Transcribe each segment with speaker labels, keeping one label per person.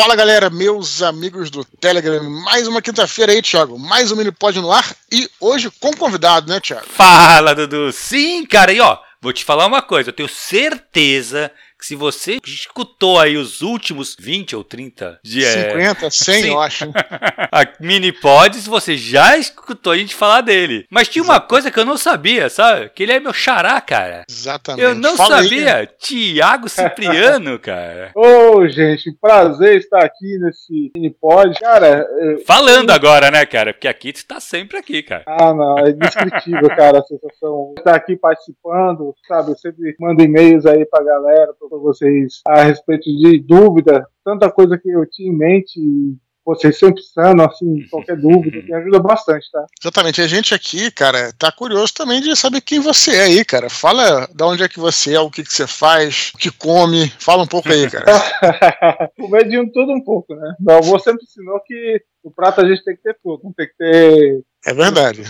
Speaker 1: Fala galera, meus amigos do Telegram, mais uma quinta-feira aí, Thiago, mais um mini pod no ar e hoje com convidado, né, Thiago?
Speaker 2: Fala, Dudu. Sim, cara, e ó, vou te falar uma coisa, eu tenho certeza que se você escutou aí os últimos 20 ou 30
Speaker 1: dias. 50, 100, eu acho.
Speaker 2: a mini pods, você já escutou a gente falar dele. Mas tinha uma coisa que eu não sabia, sabe? Que ele é meu xará, cara.
Speaker 1: Exatamente.
Speaker 2: Eu não Fala sabia. Aí. Tiago Cipriano, cara.
Speaker 3: Ô, oh, gente, prazer estar aqui nesse mini pod. Cara.
Speaker 2: Falando eu... agora, né, cara? Porque aqui tu tá sempre aqui, cara.
Speaker 3: Ah, não, é indescritível, cara, a sensação. Estar aqui participando, sabe? Eu sempre mando e-mails aí pra galera, pra vocês a respeito de dúvida, tanta coisa que eu tinha em mente vocês sempre são, assim, qualquer dúvida, me ajuda bastante, tá?
Speaker 1: Exatamente. A gente aqui, cara, tá curioso também de saber quem você é aí, cara. Fala de onde é que você é, o que, que você faz, o que come. Fala um pouco aí, cara.
Speaker 3: Comer de tudo um pouco, né? Meu avô sempre ensinou que o prato a gente tem que ter tudo, não tem que ter
Speaker 1: é verdade.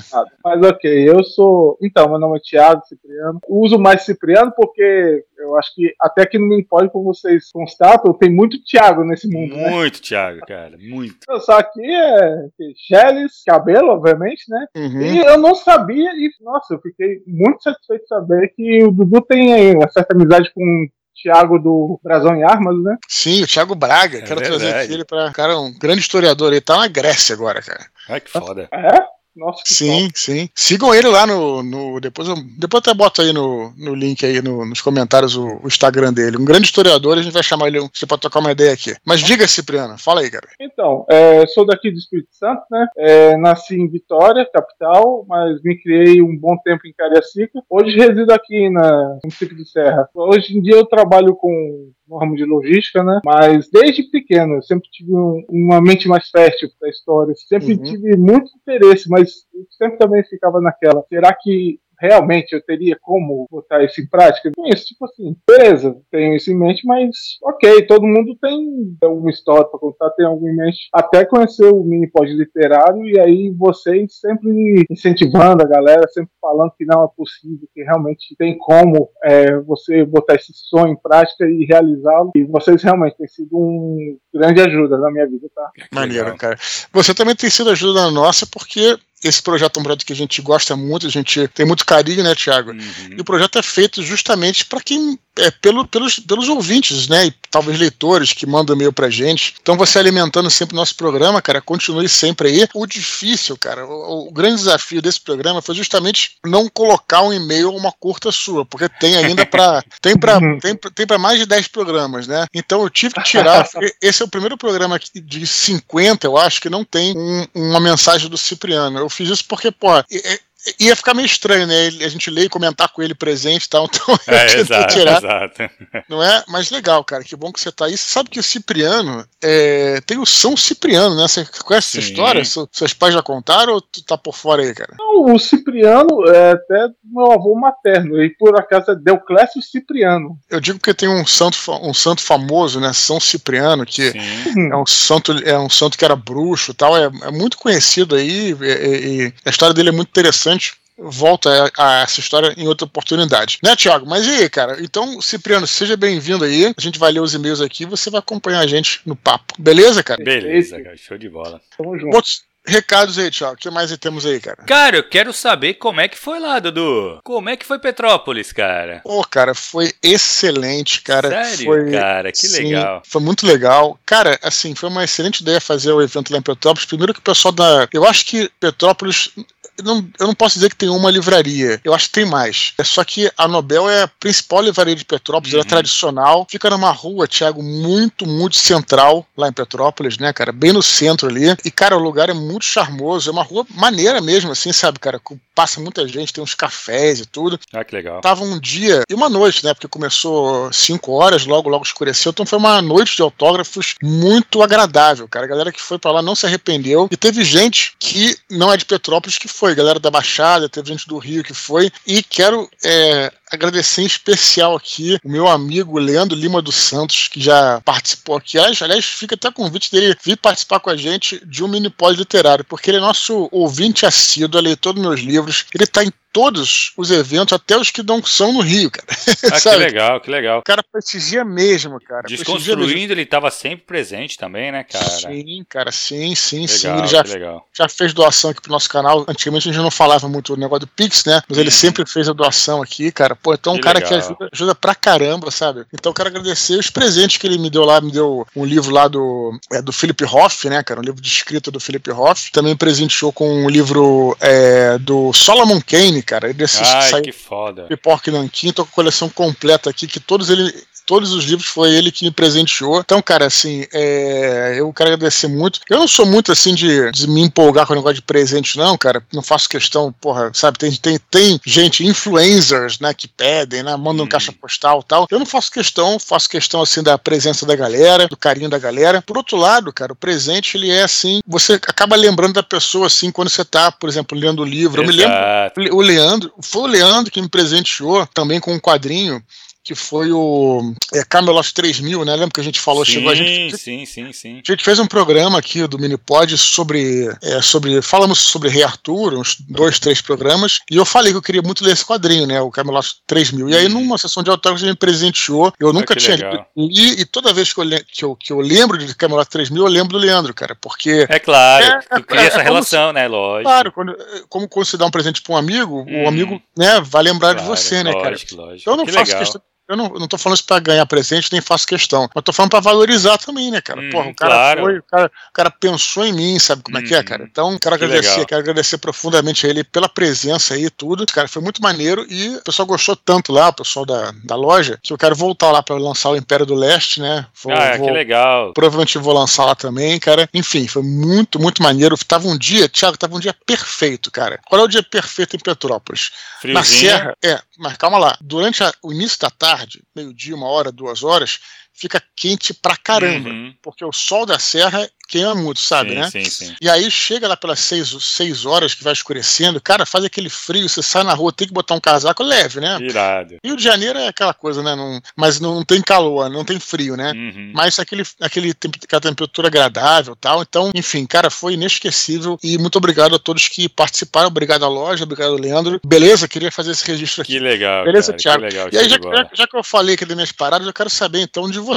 Speaker 3: Mas ok, eu sou. Então, meu nome é Thiago Cipriano. Uso mais Cipriano porque eu acho que até aqui no Minpod, como vocês constatam, tem muito Thiago nesse mundo.
Speaker 2: Né? Muito né? Thiago, cara, muito.
Speaker 3: Só aqui é Cheles, cabelo, obviamente, né? Uhum. E eu não sabia, e nossa, eu fiquei muito satisfeito de saber que o Dudu tem uma certa amizade com Thiago do Brasão em Armas, né?
Speaker 1: Sim, o Thiago Braga. É Quero verdade. trazer aqui ele para cara, um grande historiador. Ele tá na Grécia agora, cara.
Speaker 2: Ai, que foda.
Speaker 3: É?
Speaker 1: Nossa, sim, top. sim. Sigam ele lá no. no depois, eu, depois eu até boto aí no, no link aí no, nos comentários o, o, Instagram dele. Um grande historiador, a gente vai chamar ele você pode tocar uma ideia aqui. Mas diga, Cipriano, fala aí, cara.
Speaker 3: Então, é, sou daqui do Espírito Santo, né? É, nasci em Vitória, capital, mas me criei um bom tempo em Cariacica. Hoje resido aqui na, no município de Serra. Hoje em dia eu trabalho com no ramo de logística, né? Mas desde pequeno eu sempre tive um, uma mente mais fértil para história. Sempre uhum. tive muito interesse, mas sempre também ficava naquela. Será que realmente eu teria como botar isso em prática? Isso, tipo assim, beleza, tenho isso em mente, mas ok, todo mundo tem uma história para contar, tem algo em mente. Até conhecer o mini pod literário e aí vocês sempre incentivando a galera, sempre falando que não é possível, que realmente tem como é, você botar esse sonho em prática e realizá-lo. E vocês realmente têm sido um grande ajuda na minha vida, tá?
Speaker 1: Maneiro, cara. Você também tem sido ajuda na nossa porque esse projeto é um projeto que a gente gosta muito, a gente tem muito carinho, né, Tiago? Uhum. E o projeto é feito justamente para quem é pelo, pelos, pelos ouvintes, né? E talvez leitores que mandam e-mail pra gente. Então você alimentando sempre o nosso programa, cara, continue sempre aí. O difícil, cara, o, o grande desafio desse programa foi justamente não colocar um e-mail uma curta sua, porque tem ainda para tem para uhum. tem, tem para mais de 10 programas, né? Então eu tive que tirar. esse é o primeiro programa de 50, eu acho, que não tem um, uma mensagem do Cipriano. Eu fiz isso porque, pô, ia ficar meio estranho, né? A gente ler e comentar com ele presente e tal, então
Speaker 2: é, exato, tirar. Exato.
Speaker 1: Não é? Mas legal, cara, que bom que você tá aí. Você sabe que o Cipriano é... tem o São Cipriano, né? Você conhece Sim. essa história? Seus pais já contaram ou tu tá por fora aí, cara?
Speaker 3: Não, o Cipriano é até meu avô materno, e por acaso é Deuclésio Cipriano.
Speaker 1: Eu digo que tem um santo, um santo famoso, né? São Cipriano, que é um santo, é um santo que era bruxo tal, é, é muito conhecido aí, e, e a história dele é muito interessante interessante. Volta a, a, essa história em outra oportunidade. Né, Tiago? Mas e aí, cara? Então, Cipriano, seja bem-vindo aí. A gente vai ler os e-mails aqui você vai acompanhar a gente no papo. Beleza, cara?
Speaker 2: Beleza, cara. Show de bola.
Speaker 1: Tamo junto. Outros recados aí, Tiago. O que mais temos aí, cara?
Speaker 2: Cara, eu quero saber como é que foi lá, Dudu. Como é que foi Petrópolis, cara?
Speaker 1: Pô, cara, foi excelente, cara.
Speaker 2: Sério,
Speaker 1: foi,
Speaker 2: cara? Que sim, legal.
Speaker 1: Foi muito legal. Cara, assim, foi uma excelente ideia fazer o evento lá em Petrópolis. Primeiro que o pessoal da... Eu acho que Petrópolis não, eu não posso dizer que tem uma livraria. Eu acho que tem mais. É só que a Nobel é a principal livraria de Petrópolis, uhum. ela é uhum. tradicional. Fica numa rua, Thiago, muito, muito central lá em Petrópolis, né, cara? Bem no centro ali. E, cara, o lugar é muito charmoso. É uma rua maneira mesmo, assim, sabe, cara? Passa muita gente, tem uns cafés e tudo.
Speaker 2: Ah, que legal.
Speaker 1: Tava um dia e uma noite, né? Porque começou 5 horas, logo, logo escureceu. Então foi uma noite de autógrafos muito agradável, cara. A galera que foi para lá não se arrependeu. E teve gente que não é de Petrópolis que foi foi, galera da Baixada, teve gente do Rio que foi, e quero é, agradecer em especial aqui o meu amigo Leandro Lima dos Santos, que já participou aqui. Aliás, aliás fica até convite dele vir participar com a gente de um mini pós literário, porque ele é nosso ouvinte assíduo, leitor dos meus livros. Ele está em todos os eventos, até os que não são no Rio, cara.
Speaker 2: Ah, que legal, que legal.
Speaker 1: O cara prestigia mesmo, cara.
Speaker 2: Desconstruindo, mesmo. ele estava sempre presente também, né, cara?
Speaker 1: Sim, cara, sim, sim, legal, sim. Ele já, já fez doação aqui pro nosso canal. Antigamente a gente não falava muito do negócio do Pix, né? Mas ele uhum. sempre fez a doação aqui, cara. Pô, então que um cara legal. que ajuda, ajuda pra caramba, sabe? Então eu quero agradecer os presentes que ele me deu lá. Me deu um livro lá do, é, do Philip Hoff, né, cara? Um livro de escrita do Philip Hoff. Também presenteou com um livro é, do Solomon Kane, cara.
Speaker 2: Ai, que foda.
Speaker 1: Pipoca Nanquim, tô com a coleção completa aqui, que todos ele, todos os livros foi ele que me presenteou. Então, cara, assim, é, eu quero agradecer muito. Eu não sou muito assim de, de, me empolgar com o negócio de presente, não, cara. Não faço questão, porra, sabe? Tem, tem, tem gente, influencers, né, que pedem, né? Mandam hum. caixa postal tal. Eu não faço questão, faço questão, assim, da presença da galera, do carinho da galera. Por outro lado, cara, o presente, ele é assim, você acaba lembrando da pessoa, assim, quando você tá, por exemplo, lendo o livro. Exato. Eu me lembro, o Leandro, foi o Leandro que me presenteou também com um quadrinho que foi o é, Camelot 3000, né? Lembra que a gente falou?
Speaker 2: Sim,
Speaker 1: chegou a gente.
Speaker 2: Sim, sim, sim.
Speaker 1: A gente fez um programa aqui do Minipod sobre. É, sobre falamos sobre Rei Arthur, uns dois, três programas, e eu falei que eu queria muito ler esse quadrinho, né? O Camelot 3000. E aí, uhum. numa sessão de autógrafos, ele me presenteou. Eu nunca ah, tinha lido. E, e, toda vez que eu, que, eu, que eu lembro de Camelot 3000, eu lembro do Leandro, cara, porque.
Speaker 2: É claro, é, tu cria é, essa é relação, se, né? Lógico.
Speaker 1: Claro, quando, como quando você dá um presente pra um amigo, hum. o amigo né, vai lembrar claro, de você, né, cara? Lógico, lógico. Então eu não que faço legal. questão eu não, eu não tô falando isso pra ganhar presente, nem faço questão. Mas tô falando pra valorizar também, né, cara? Hum, Porra, o cara claro. foi, o cara, o cara pensou em mim, sabe como hum, é que é, cara? Então, quero que agradecer, legal. quero agradecer profundamente a ele pela presença aí e tudo. Cara, foi muito maneiro e o pessoal gostou tanto lá, o pessoal da, da loja, que eu quero voltar lá pra lançar o Império do Leste, né?
Speaker 2: Vou, ah, vou, que legal.
Speaker 1: Provavelmente vou lançar lá também, cara. Enfim, foi muito, muito maneiro. Tava um dia, Thiago, tava um dia perfeito, cara. Qual é o dia perfeito em Petrópolis? Friozinho. Na Serra, é, mas calma lá. Durante a, o início da tarde, meio-dia, uma hora, duas horas, fica quente pra caramba. Uhum. Porque o sol da serra queima muito, sabe,
Speaker 2: sim,
Speaker 1: né?
Speaker 2: Sim, sim.
Speaker 1: E aí chega lá pelas seis, horas que vai escurecendo, cara, faz aquele frio, você sai na rua, tem que botar um casaco leve, né?
Speaker 2: Irado.
Speaker 1: Rio de Janeiro é aquela coisa, né? Não, mas não tem calor, não tem frio, né? Uhum. Mas aquele, aquele aquela temperatura agradável tal. Então, enfim, cara, foi inesquecível. E muito obrigado a todos que participaram. Obrigado à loja, obrigado, Leandro. Beleza, queria fazer esse registro aqui.
Speaker 2: Que legal.
Speaker 1: Beleza,
Speaker 2: cara,
Speaker 1: Thiago.
Speaker 2: Legal,
Speaker 1: e aí, já, já, já, que eu falei aqui das minhas paradas, eu quero saber então de você.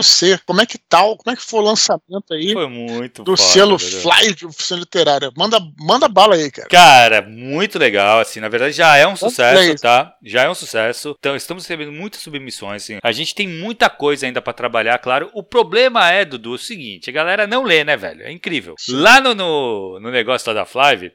Speaker 1: Como é que tal? Tá, como é que foi o lançamento aí?
Speaker 2: Foi muito
Speaker 1: do foda, selo Fly de oficina literária. Manda, manda bala aí, cara.
Speaker 2: Cara, muito legal, assim, na verdade já é um sucesso, tá? Já é um sucesso. Então, estamos recebendo muitas submissões, assim. A gente tem muita coisa ainda para trabalhar, claro. O problema é, Dudu, o seguinte, a galera não lê, né, velho? É incrível. Sim. Lá no, no, no negócio lá da Flive,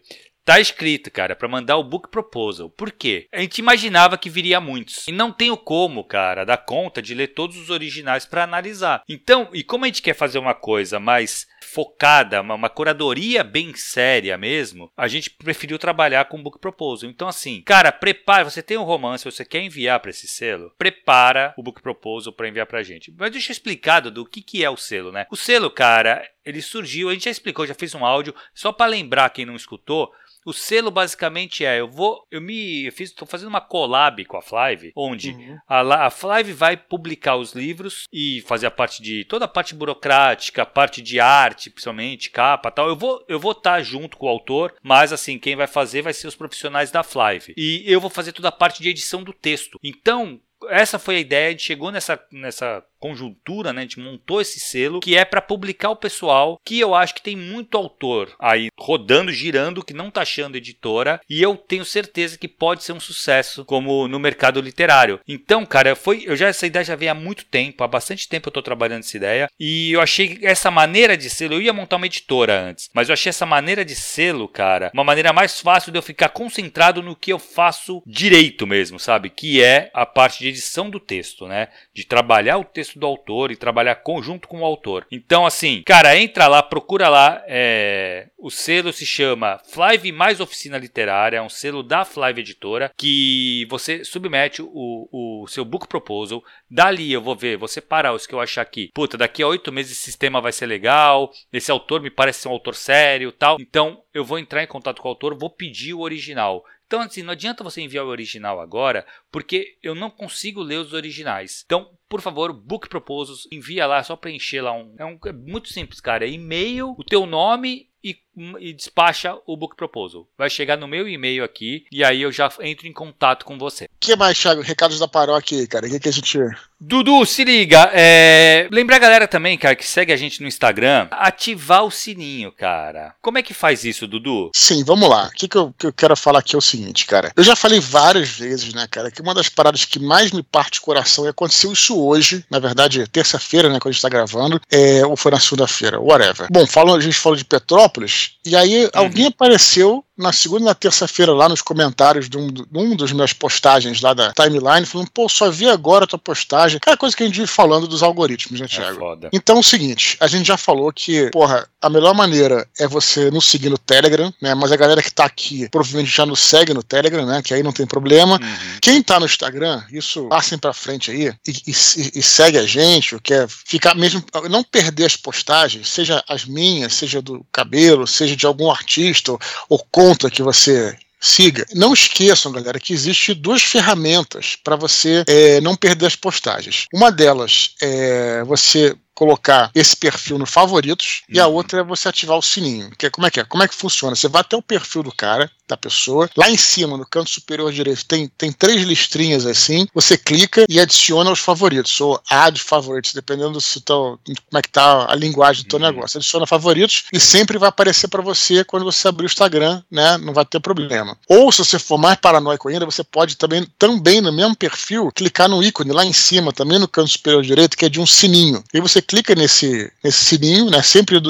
Speaker 2: Tá escrito, cara, para mandar o book proposal. Por quê? A gente imaginava que viria muitos. E não tenho como, cara, dar conta de ler todos os originais para analisar. Então, e como a gente quer fazer uma coisa mais focada, uma, uma, curadoria bem séria mesmo, a gente preferiu trabalhar com book proposal. Então, assim, cara, prepara. Você tem um romance, você quer enviar para esse selo, prepara o book proposal para enviar pra gente. Mas deixa eu explicar do que, que é o selo, né? O selo, cara, ele surgiu, a gente já explicou, já fez um áudio, só para lembrar quem não escutou. O selo basicamente é, eu vou, eu me, eu fiz, tô fazendo uma collab com a Flive, onde uhum. a, a Flive vai publicar os livros e fazer a parte de toda a parte burocrática, a parte de arte, principalmente capa, tal. Eu vou, eu vou estar tá junto com o autor, mas assim quem vai fazer vai ser os profissionais da Flive e eu vou fazer toda a parte de edição do texto. Então essa foi a ideia, a gente chegou nessa, nessa conjuntura, né? A gente montou esse selo que é para publicar o pessoal, que eu acho que tem muito autor aí rodando, girando, que não tá achando editora, e eu tenho certeza que pode ser um sucesso como no mercado literário. Então, cara, foi, eu já essa ideia já vem há muito tempo, há bastante tempo eu tô trabalhando essa ideia, e eu achei essa maneira de selo, eu ia montar uma editora antes, mas eu achei essa maneira de selo, cara, uma maneira mais fácil de eu ficar concentrado no que eu faço direito mesmo, sabe? Que é a parte de edição do texto, né? De trabalhar o texto texto do autor e trabalhar conjunto com o autor. Então, assim, cara, entra lá, procura lá. É... O selo se chama Flive Mais Oficina Literária, é um selo da Flive Editora, que você submete o, o seu book proposal. Dali eu vou ver, vou separar os que eu achar aqui. Puta, daqui a oito meses esse sistema vai ser legal, esse autor me parece ser um autor sério tal. Então, eu vou entrar em contato com o autor, vou pedir o original Então, assim, não adianta você enviar o original agora, porque eu não consigo ler os originais. Então, por favor, book proposals, envia lá, só preencher lá um. É, um, é muito simples, cara. É e-mail, o teu nome e, e, despacha o book proposal. Vai chegar no meu e-mail aqui e aí eu já entro em contato com você. O
Speaker 1: que mais, Thiago? Recados da paróquia aí, cara. O que, que a gente.
Speaker 2: Dudu, se liga. É... Lembrar a galera também, cara, que segue a gente no Instagram, ativar o sininho, cara. Como é que faz isso, Dudu?
Speaker 1: Sim, vamos lá. O que, que, eu, que eu quero falar aqui é o seguinte, cara. Eu já falei várias vezes, né, cara, que uma das paradas que mais me parte o coração e aconteceu isso hoje, na verdade, terça-feira, né, quando a gente tá gravando, é... ou foi na segunda-feira, whatever. Bom, falo, a gente falou de Petrópolis, e aí uhum. alguém apareceu na segunda e na terça-feira lá nos comentários de um, de um dos meus postagens lá da timeline, falando, pô, só vi agora a tua postagem. Aquela coisa que a gente vive falando dos algoritmos, né, é Thiago? É então é o seguinte, a gente já falou que, porra, a melhor maneira é você nos seguir no Telegram, né? Mas a galera que tá aqui provavelmente já nos segue no Telegram, né? Que aí não tem problema. Uhum. Quem tá no Instagram, isso passem pra frente aí e, e, e, segue a gente, ou quer ficar mesmo, não perder as postagens, seja as minhas, seja do cabelo, seja de algum artista ou, ou conta que você siga. Não esqueçam, galera, que existe duas ferramentas para você é, não perder as postagens. Uma delas é você colocar esse perfil no favoritos uhum. e a uhum. outra é você ativar o sininho. Que, é, como é que é? Como é que funciona? Você vai até o perfil do cara, da pessoa, lá em cima, no canto superior direito, tem, tem três listrinhas assim, você clica e adiciona os favoritos, ou add favoritos, dependendo se tão, como é que tá a linguagem do teu uhum. negócio. Adiciona favoritos e sempre vai aparecer para você quando você abrir o Instagram, né? Não vai ter problema. Ou se você for mais paranoico ainda, você pode também, também no mesmo perfil, clicar no ícone lá em cima, também no canto superior direito, que é de um sininho. E você clica nesse, nesse sininho, né? Sempre,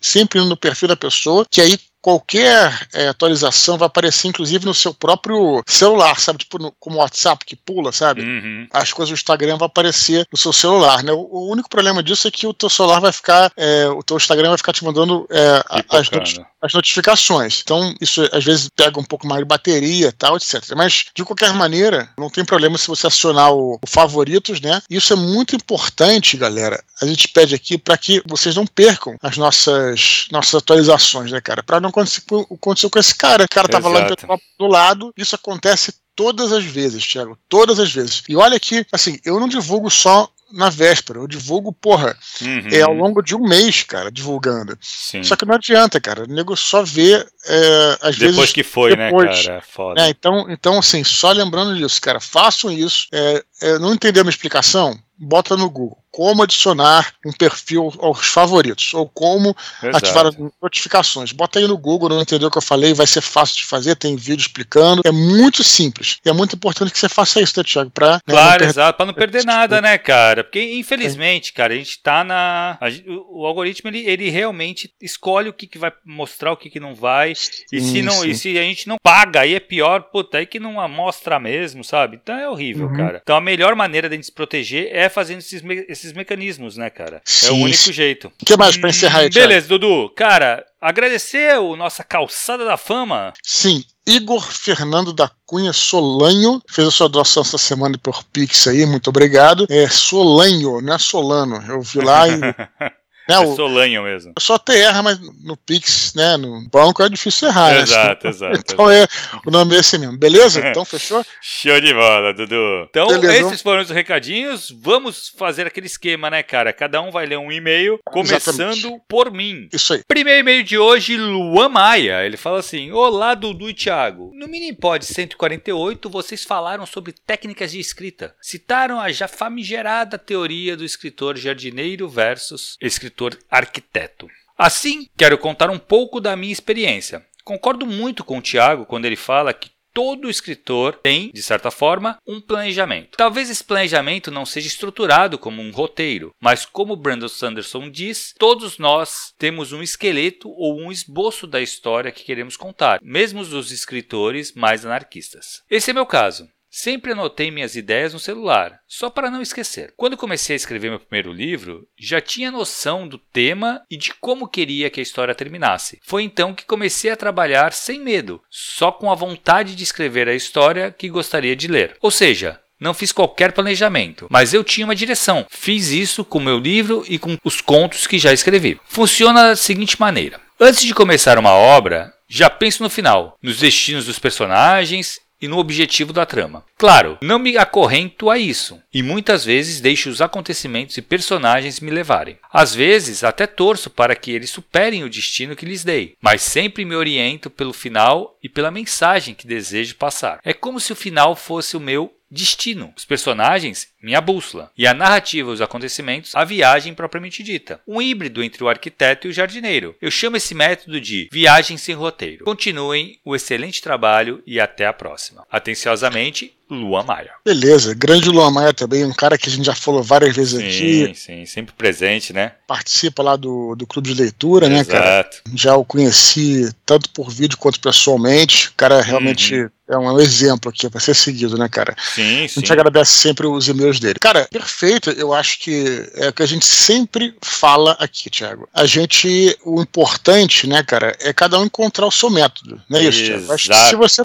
Speaker 1: sempre no perfil da pessoa, que aí qualquer é, atualização vai aparecer, inclusive, no seu próprio celular, sabe? Tipo no, como o WhatsApp que pula, sabe? Uhum. As coisas do Instagram vão aparecer no seu celular, né? O, o, único problema disso é que o teu celular vai ficar, é, o teu Instagram vai ficar te mandando é, as, noti as, notificações. Então, isso às vezes pega um pouco mais de bateria tal, etc. Mas, de qualquer maneira, não tem problema se você acionar o, o favoritos, né? Isso é muito importante, galera. A gente pede aqui para que vocês não percam as nossas, nossas atualizações, né, cara? Para não aconteceu, aconteceu com esse cara. O cara tava Exato. lá do lado. Isso acontece todas as vezes, Thiago. Todas as vezes. E olha que, assim, eu não divulgo só na véspera. Eu divulgo, porra, uhum. é ao longo de um mês, cara, divulgando. Sim. Só que não adianta, cara. O nego só vê, é, às
Speaker 2: depois
Speaker 1: vezes.
Speaker 2: Depois que foi, né, depois, né, cara? Foda.
Speaker 1: É, então, então, assim, só lembrando disso, cara, façam isso. É, é, não entendeu a minha explicação? Bota no Google como adicionar um perfil aos favoritos ou como ativar as notificações. Bota aí no Google, não entendeu o que eu falei, vai ser fácil de fazer, tem vídeo explicando. É muito simples. E é muito importante que você faça isso, né, Thiago? Pra,
Speaker 2: né, claro, exato, para não perder nada, né, cara? Porque, infelizmente, cara, a gente tá na. A, o, o, algoritmo ele, ele realmente escolhe o que, que vai mostrar, o que, que não vai. E se, não, e se a gente não paga, aí é pior, puta, aí que não mostra mesmo, sabe? Então é horrível, uhum. cara. Então a melhor maneira de a gente se proteger é fazendo esses, esses esses mecanismos, né, cara? Sim, é o único jeito.
Speaker 1: O que mais pra encerrar aí,
Speaker 2: Beleza, Dudu. Cara, agradecer o nossa calçada da fama.
Speaker 1: Sim, Igor Fernando da Cunha Solanho fez a sua doação essa semana por Pix aí, muito obrigado. É Solanho, não é Solano. Eu vi lá e
Speaker 2: Né, é o, Solanho mesmo.
Speaker 1: Só até erra, mas no Pix, né? No banco é difícil errar.
Speaker 2: Exato, né? exato.
Speaker 1: Então exato. é o nome é esse mesmo. Beleza? Então fechou?
Speaker 2: Show de bola, Dudu. Então, Beleza. esses foram os recadinhos. Vamos fazer aquele esquema, né, cara? Cada um vai ler um e-mail, começando Exatamente. por mim.
Speaker 1: Isso aí.
Speaker 2: Primeiro e-mail de hoje, Luan Maia. Ele fala assim: Olá, Dudu e Thiago. No Minipod 148, vocês falaram sobre técnicas de escrita. Citaram a já famigerada teoria do escritor jardineiro versus escritor escritor arquiteto. Assim, quero contar um pouco da minha experiência. Concordo muito com o Tiago quando ele fala que todo escritor tem, de certa forma, um planejamento. Talvez esse planejamento não seja estruturado como um roteiro, mas como Brandon Sanderson diz, todos nós temos um esqueleto ou um esboço da história que queremos contar, mesmo os escritores mais anarquistas. Esse é meu caso. Sempre anotei minhas ideias no celular, só para não esquecer. Quando comecei a escrever meu primeiro livro, já tinha noção do tema e de como queria que a história terminasse. Foi então que comecei a trabalhar sem medo, só com a vontade de escrever a história que gostaria de ler. Ou seja, não fiz qualquer planejamento, mas eu tinha uma direção. Fiz isso com meu livro e com os contos que já escrevi. Funciona da seguinte maneira: Antes de começar uma obra, Já penso no final, nos destinos dos personagens e no objetivo da trama. Claro, não me acorrento a isso, e muitas vezes deixo os acontecimentos e personagens me levarem. Às vezes até torço para que eles superem o destino que lhes dei, mas sempre me oriento pelo final e pela mensagem que desejo passar. É como se o final fosse o meu destino. Os personagens, minha bússola. E a narrativa e os acontecimentos, a viagem propriamente dita. Um híbrido entre o arquiteto e o jardineiro. Eu chamo esse método de viagem sem roteiro. Continuem o excelente trabalho e até a próxima. Atenciosamente, Luan Maia.
Speaker 1: Beleza, grande Luan Maia também, um cara que a gente já falou várias vezes
Speaker 2: sim,
Speaker 1: aqui.
Speaker 2: Sim, sim, sempre presente, né?
Speaker 1: Participa lá do, do clube de leitura, Exato. né, cara? Já o conheci tanto por vídeo quanto pessoalmente. O cara realmente uhum. é um exemplo aqui para ser seguido, né, cara?
Speaker 2: Sim,
Speaker 1: a gente agradece sempre os e-mails dele. Cara, perfeito, eu acho que é o que a gente sempre fala aqui, Thiago. A gente, o importante, né, cara, é cada um encontrar o seu método, não é isso, Thiago? Acho que se você,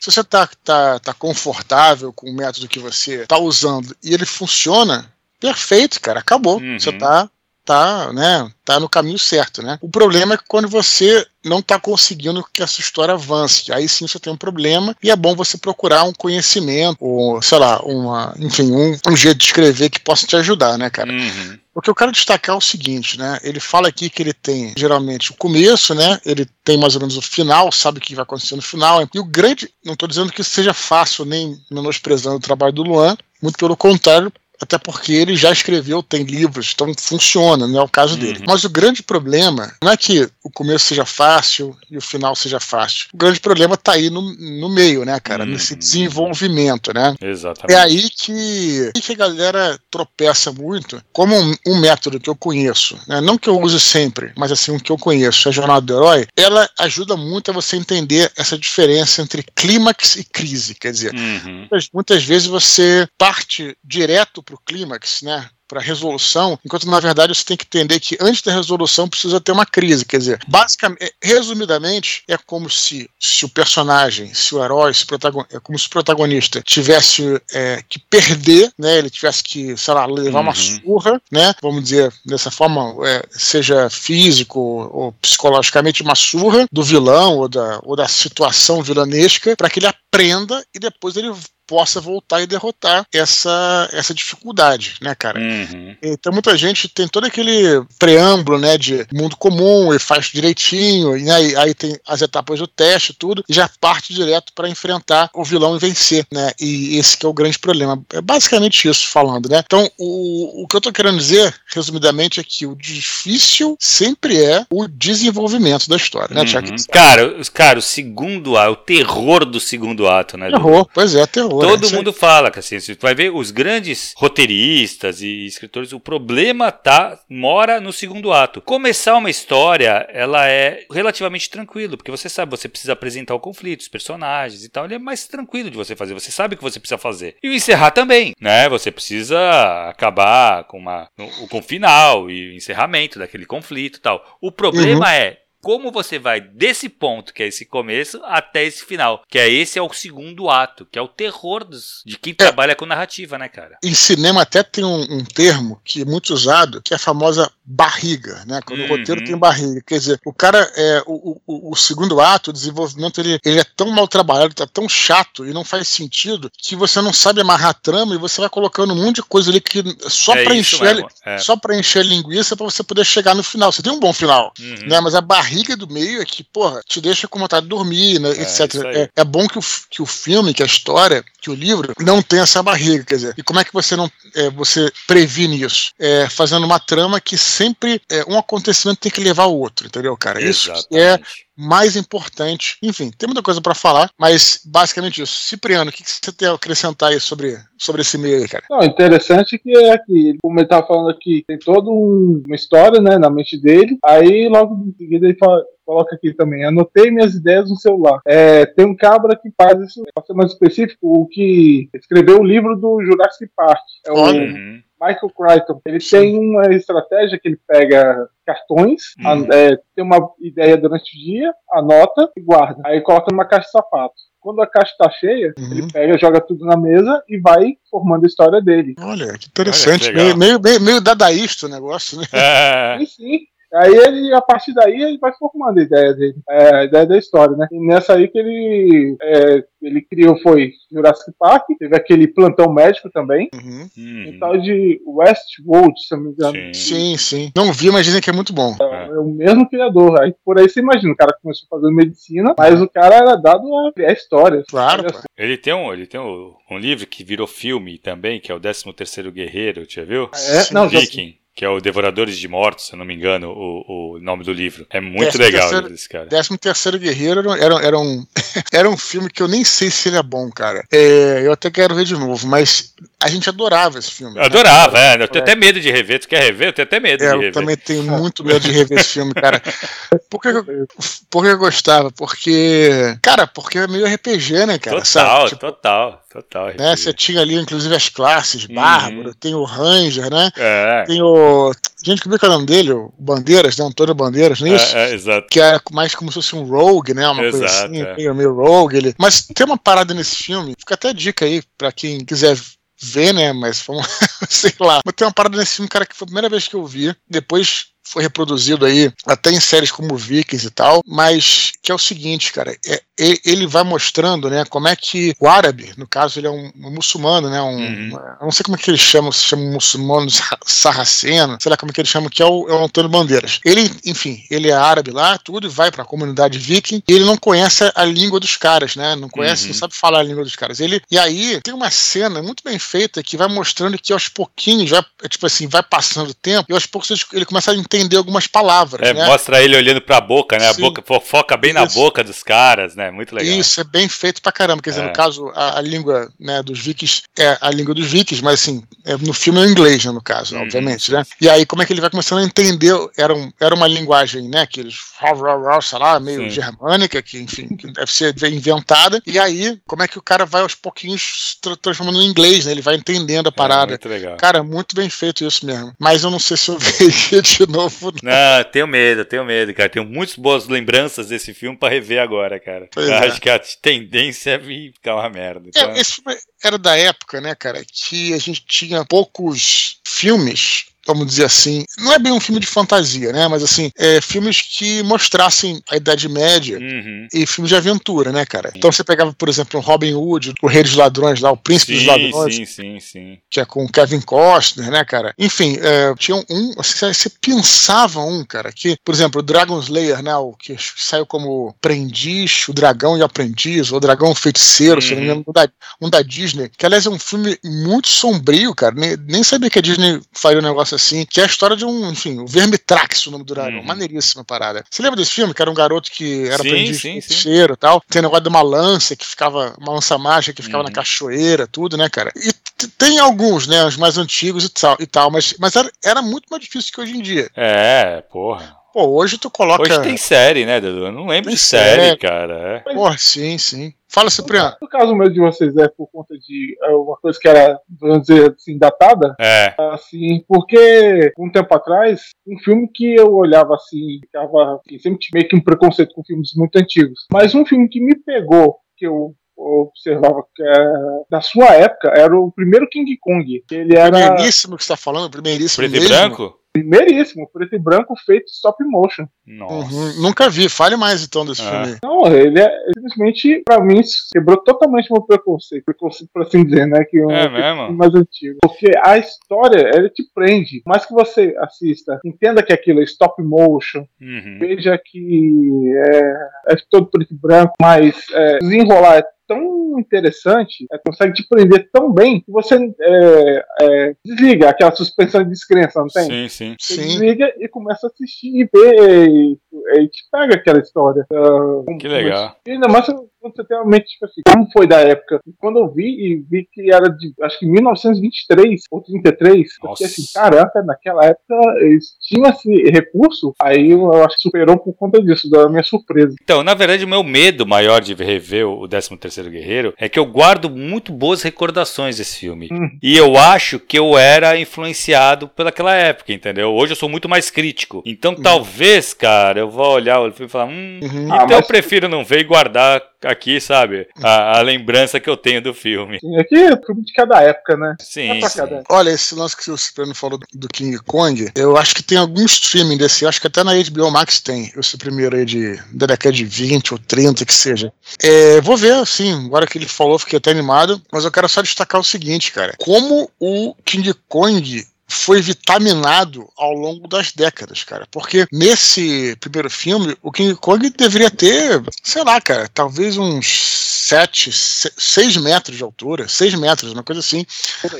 Speaker 1: se você tá, tá, tá confortável com o método que você está usando e ele funciona, perfeito, cara, acabou. Uhum. Você tá, tá, né, tá no caminho certo, né? O problema é que quando você não está conseguindo que essa história avance, aí sim você tem um problema e é bom você procurar um conhecimento, ou sei lá, uma, enfim, um, um jeito de escrever que possa te ajudar, né, cara?
Speaker 2: Uhum.
Speaker 1: O que eu quero destacar é o seguinte, né? Ele fala aqui que ele tem geralmente o começo, né? Ele tem mais ou menos o final, sabe o que vai acontecer no final. E o grande, não estou dizendo que seja fácil, nem menosprezando o trabalho do Luan, muito pelo contrário, até porque ele já escreveu, tem livros, então funciona, não é o caso uhum. dele. Mas o grande problema não é que o começo seja fácil e o final seja fácil. O grande problema está aí no, no meio, né, cara? Uhum. Nesse desenvolvimento, né?
Speaker 2: Exatamente.
Speaker 1: É aí que, que a galera tropeça muito, como um, um método que eu conheço, né? não que eu use sempre, mas assim, um que eu conheço, a Jornada do Herói, ela ajuda muito a você entender essa diferença entre clímax e crise. Quer dizer,
Speaker 2: uhum.
Speaker 1: muitas, muitas vezes você parte direto para o clímax, né? para resolução, enquanto na verdade você tem que entender que antes da resolução precisa ter uma crise. Quer dizer, basicamente, é, resumidamente, é como se, se o personagem, se o herói, se o é como se o protagonista tivesse é, que perder, né? Ele tivesse que, sei lá, levar uhum. uma surra, né? Vamos dizer dessa forma, é, seja físico ou psicologicamente uma surra do vilão ou da, ou da situação vilanesca para que ele aprenda e depois ele possa voltar e derrotar essa, essa dificuldade, né, cara?
Speaker 2: Uhum.
Speaker 1: Então muita gente tem todo aquele preâmbulo, né, de mundo comum e faz direitinho, e aí, aí tem as etapas do teste tudo, e já parte direto para enfrentar o vilão e vencer, né? E esse que é o grande problema. É basicamente isso falando, né? Então o, o que eu tô querendo dizer, resumidamente, é que o difícil sempre é o desenvolvimento da história, né,
Speaker 2: uhum. Cara, cara, o segundo ato, o terror do segundo ato, né?
Speaker 1: Terror, pois é, terror.
Speaker 2: Todo mundo fala que assim, você vai ver os grandes roteiristas e escritores, o problema tá mora no segundo ato. Começar uma história, ela é relativamente tranquilo, porque você sabe, você precisa apresentar o conflito, os personagens e tal, ele é mais tranquilo de você fazer, você sabe o que você precisa fazer. E o encerrar também, né? Você precisa acabar com uma com o final e o encerramento daquele conflito e tal. O problema uhum. é como você vai desse ponto, que é esse começo, até esse final. Que é esse é o segundo ato, que é o terror dos, de quem é. trabalha com narrativa, né, cara?
Speaker 1: Em cinema até tem um, um, termo que é muito usado, que é a famosa barriga, né? Quando uhum. o roteiro tem barriga. Quer dizer, o cara, é, o, o, o, segundo ato, o desenvolvimento, ele, ele é tão mal trabalhado, tá tão chato e não faz sentido que você não sabe amarrar a trama e você vai colocando um monte de coisa ali que só é para encher, é. só para encher linguiça para você poder chegar no final. Você tem um bom final, uhum. né? Mas a barriga barriga do meio é que, porra, te deixa com vontade de dormir, né, é, etc. É, é, bom que o, que o filme, que a história, que o livro não tem essa barriga, quer dizer. E como é que você não é, você previne isso? É, fazendo uma trama que sempre é, um acontecimento tem que levar ao outro, entendeu, cara?
Speaker 2: Exatamente.
Speaker 1: Isso é mais importante. Enfim, tem muita coisa para falar, mas basicamente isso. Cipriano, o que, que você tem a acrescentar aí sobre, sobre esse meio aí, cara?
Speaker 3: Não, interessante que é que, como ele tava falando aqui, tem toda um, uma história, né, na mente dele, aí logo em seguida ele fala, coloca aqui também, anotei minhas ideias no celular. É, tem um cabra que faz isso, para ser mais específico, o que escreveu o livro do Jurassic Park. É o, uhum. Michael Crichton, ele tem uma estratégia que ele pega cartões, uhum. é, tem uma ideia durante o dia, anota e guarda. Aí coloca numa caixa de sapatos. Quando a caixa está cheia, uhum. ele pega, joga tudo na mesa e vai formando a história dele.
Speaker 1: Olha, que interessante. Olha, que meio, meio, meio, meio dadaísta o negócio, né?
Speaker 2: É.
Speaker 3: Sim, sim. Aí ele, a partir daí, ele vai formando a ideia dele, é, a ideia da história, né? E nessa aí que ele, é, ele criou foi Jurassic Park, teve aquele plantão médico também, uhum. e tal de Westworld, se não me engano.
Speaker 1: Sim, sim. Não vi, mas dizem que é muito bom.
Speaker 3: É, é o mesmo criador. Aí por aí você imagina, o cara começou fazendo medicina, mas o cara era dado a criar histórias.
Speaker 1: Claro.
Speaker 2: Ele tem um, ele tem um, um livro que virou filme também, que é o 13 Terceiro Guerreiro, já viu?
Speaker 3: É, não,
Speaker 2: Viking que é o Devoradores de Mortos, se eu não me engano, o, o nome do livro. É muito décimo legal
Speaker 1: terceiro, esse cara. 13 Terceiro Guerreiro era, era, um, era um filme que eu nem sei se ele é bom, cara. É, eu até quero ver de novo, mas a gente adorava esse filme.
Speaker 2: Eu adorava, né? é. Eu tenho até medo de rever. Tu quer rever? Eu tenho até medo é, de rever.
Speaker 1: Eu também tenho muito medo de rever esse filme, cara. Por que, eu, por que eu gostava? Porque. Cara, porque é meio RPG, né, cara?
Speaker 2: Total, Sabe? Tipo, total. Total.
Speaker 1: Né? Você tinha ali, inclusive, as classes, uhum. Bárbaro, tem o Ranger, né? É. Tem o. Gente, como é que é o nome dele? O Bandeiras, né? Antônio Bandeiras, não é isso?
Speaker 2: É, é, exato.
Speaker 1: Que é mais como se fosse um rogue, né? Uma exato, coisa assim, é. meio, meio rogue. Ele... Mas tem uma parada nesse filme, fica até dica aí pra quem quiser ver, né? Mas vamos, sei lá. Mas tem uma parada nesse filme, cara, que foi a primeira vez que eu vi. Depois foi reproduzido aí até em séries como Vikings e tal, mas que é o seguinte, cara, é, ele vai mostrando, né, como é que o árabe, no caso ele é um, um muçulmano, né, um, uhum. eu não sei como é que eles chamam, se chama muçulmano sarraceno, sei lá como é que eles chamam, que é o, é o Antônio Bandeiras. Ele, enfim, ele é árabe lá, tudo, e vai para a comunidade viking, e ele não conhece a língua dos caras, né, não conhece, uhum. não sabe falar a língua dos caras. Ele, e aí tem uma cena muito bem feita que vai mostrando que aos pouquinhos, já, tipo assim, vai passando o tempo, e aos poucos ele começa a entender algumas palavras.
Speaker 2: É,
Speaker 1: né?
Speaker 2: mostra ele olhando pra boca, né? A boca foca bem Isso. na boca dos caras, né? Muito legal.
Speaker 1: Isso, é bem feito pra caramba. Quer dizer, é. no caso, a, a, língua né, dos vikings é a língua dos vikings, mas assim, é, no filme é o inglês, né, no caso, uhum. obviamente, né? E aí, como é que ele vai começando a entender? Era, um, era uma linguagem, né? Que eles, sei lá, meio Sim. germânica, que, enfim, que deve ser inventada. E aí, como é que o cara vai aos pouquinhos tra transformando em inglês, né? Ele vai entendendo a é, parada. É, muito legal. Cara, muito bem feito isso mesmo. Mas eu não sei se eu vejo de novo.
Speaker 2: Não, tenho medo, tenho medo, cara. Tenho muitas boas lembranças desse filme para rever agora, cara. Eu é. acho que a tendência é ficar uma merda.
Speaker 1: É, então... É, esse era da época, né, cara, que a gente tinha poucos filmes vamos dizer assim, não é bem um filme de fantasia, né? Mas assim, é, filmes que mostrassem a Idade Média uhum. e filmes de aventura, né, cara? Então você pegava, por exemplo, o Robin Hood, o Rei dos Ladrões lá, o Príncipe sim, dos Ladrões.
Speaker 2: Sim, sim, sim.
Speaker 1: Que é com Kevin Costner, né, cara? Enfim, é, tinha um. Você, você pensava um, cara, que, por exemplo, o Dragon Slayer, né? O que saiu como Prendiz, o Dragão e Aprendiz, ou o Dragão Feiticeiro, uhum. se não me engano, um da, um da Disney, que aliás é um filme muito sombrio, cara. Nem, nem sabia que a Disney faria um negócio assim, que é a história de um, enfim, o Vermitrax, o nome do dragão. Uhum. Maneiríssima parada. Você lembra desse filme? Que era um garoto que era aprendiz de cheiro e tal. Tem um negócio de uma lança que ficava, uma lança mágica que ficava uhum. na cachoeira, tudo, né, cara? E tem alguns, né, os mais antigos e tal, e tal mas, mas era, era muito mais difícil que hoje em dia.
Speaker 2: É, porra.
Speaker 1: Pô, hoje tu coloca.
Speaker 2: Hoje tem série, né, Dudu? Eu não lembro tem de série, série, cara.
Speaker 1: É. Porra, sim, sim. Fala, Cipriano.
Speaker 3: No caso mesmo de vocês é por conta de é, uma coisa que era, vamos dizer assim, datada.
Speaker 2: É.
Speaker 3: Assim, porque um tempo atrás, um filme que eu olhava assim, ficava assim, sempre meio que um preconceito com filmes muito antigos. Mas um filme que me pegou, que eu observava que é, da sua época era o primeiro King Kong. Ele era.
Speaker 1: Primeiríssimo que você está falando, primeiríssimo.
Speaker 2: Preto e branco?
Speaker 3: Primeiríssimo, preto e branco, feito stop motion.
Speaker 1: Nossa. Uhum, nunca vi, fale mais então desse é. filme.
Speaker 3: Não, ele é simplesmente, pra mim, quebrou totalmente meu preconceito, preconceito por assim dizer, né? Que é,
Speaker 2: é mesmo?
Speaker 3: mais antigo. Porque a história, ela te prende. Mais que você assista, entenda que aquilo é stop motion, uhum. veja que é, é todo preto e branco, mas é, desenrolar é tão interessante, é, consegue te prender tão bem que você é, é, desliga aquela suspensão de descrença, não tem?
Speaker 2: Sim, sim.
Speaker 3: Você sim. desliga e começa a assistir e ver e, e te pega aquela história.
Speaker 2: Uh, que legal.
Speaker 3: E ainda mais quando você tem uma mente, tipo assim, como foi da época. E quando eu vi e vi que era de, acho que 1923 ou 33, eu fiquei assim, caraca, naquela época eles tinham esse recurso, aí eu acho que superou por conta disso, da minha surpresa.
Speaker 2: Então, na verdade, o meu medo maior de rever o 13 Terceiro Guerreiro é que eu guardo muito boas recordações desse filme. Hum. E eu acho que eu era influenciado pelaquela época, entendeu? Hoje eu sou muito mais crítico. Então, hum. talvez, cara, eu avó olhar o filme e falar: hum, uhum. então ah, mas... eu prefiro não ver e guardar aqui, sabe? A, a, lembrança que eu tenho do filme.
Speaker 3: Sim, aqui é filme de cada época, né?
Speaker 2: Sim. É sim.
Speaker 1: Olha, esse lance que o Cipriano falou do King Kong, eu acho que tem algum streaming desse, eu acho que até na HBO Max tem, esse primeiro aí de, da década de 20 ou 30, que seja. É, vou ver, sim, agora que ele falou, fiquei até animado, mas eu quero só destacar o seguinte, cara. Como o King Kong foi vitaminado ao longo das décadas, cara. Porque nesse primeiro filme, o King Kong deveria ter, sei lá, cara, talvez uns 7, 6 metros de altura, 6 metros, uma coisa assim.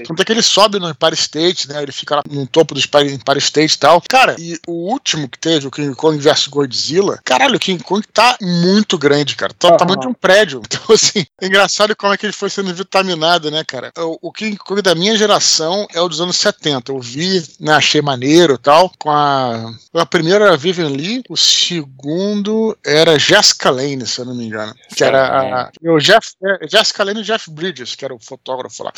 Speaker 1: Tanto é que ele sobe no Empire State, né? Ele fica lá no topo do Empire State e tal. Cara, e o último que teve, o King Kong vs Godzilla, caralho, o King Kong tá muito grande, cara. Tá o tamanho de um prédio. Então, assim, é engraçado como é que ele foi sendo vitaminado, né, cara? O, o King Kong da minha geração é o dos anos 70. Eu vi, né, achei maneiro e tal. Com a, a primeira era Vivian Lee, o segundo era Jessica Lane, se eu não me engano. Que era a, o Jeff, é, Jessica Lane e Jeff Bridges, que era o fotógrafo lá.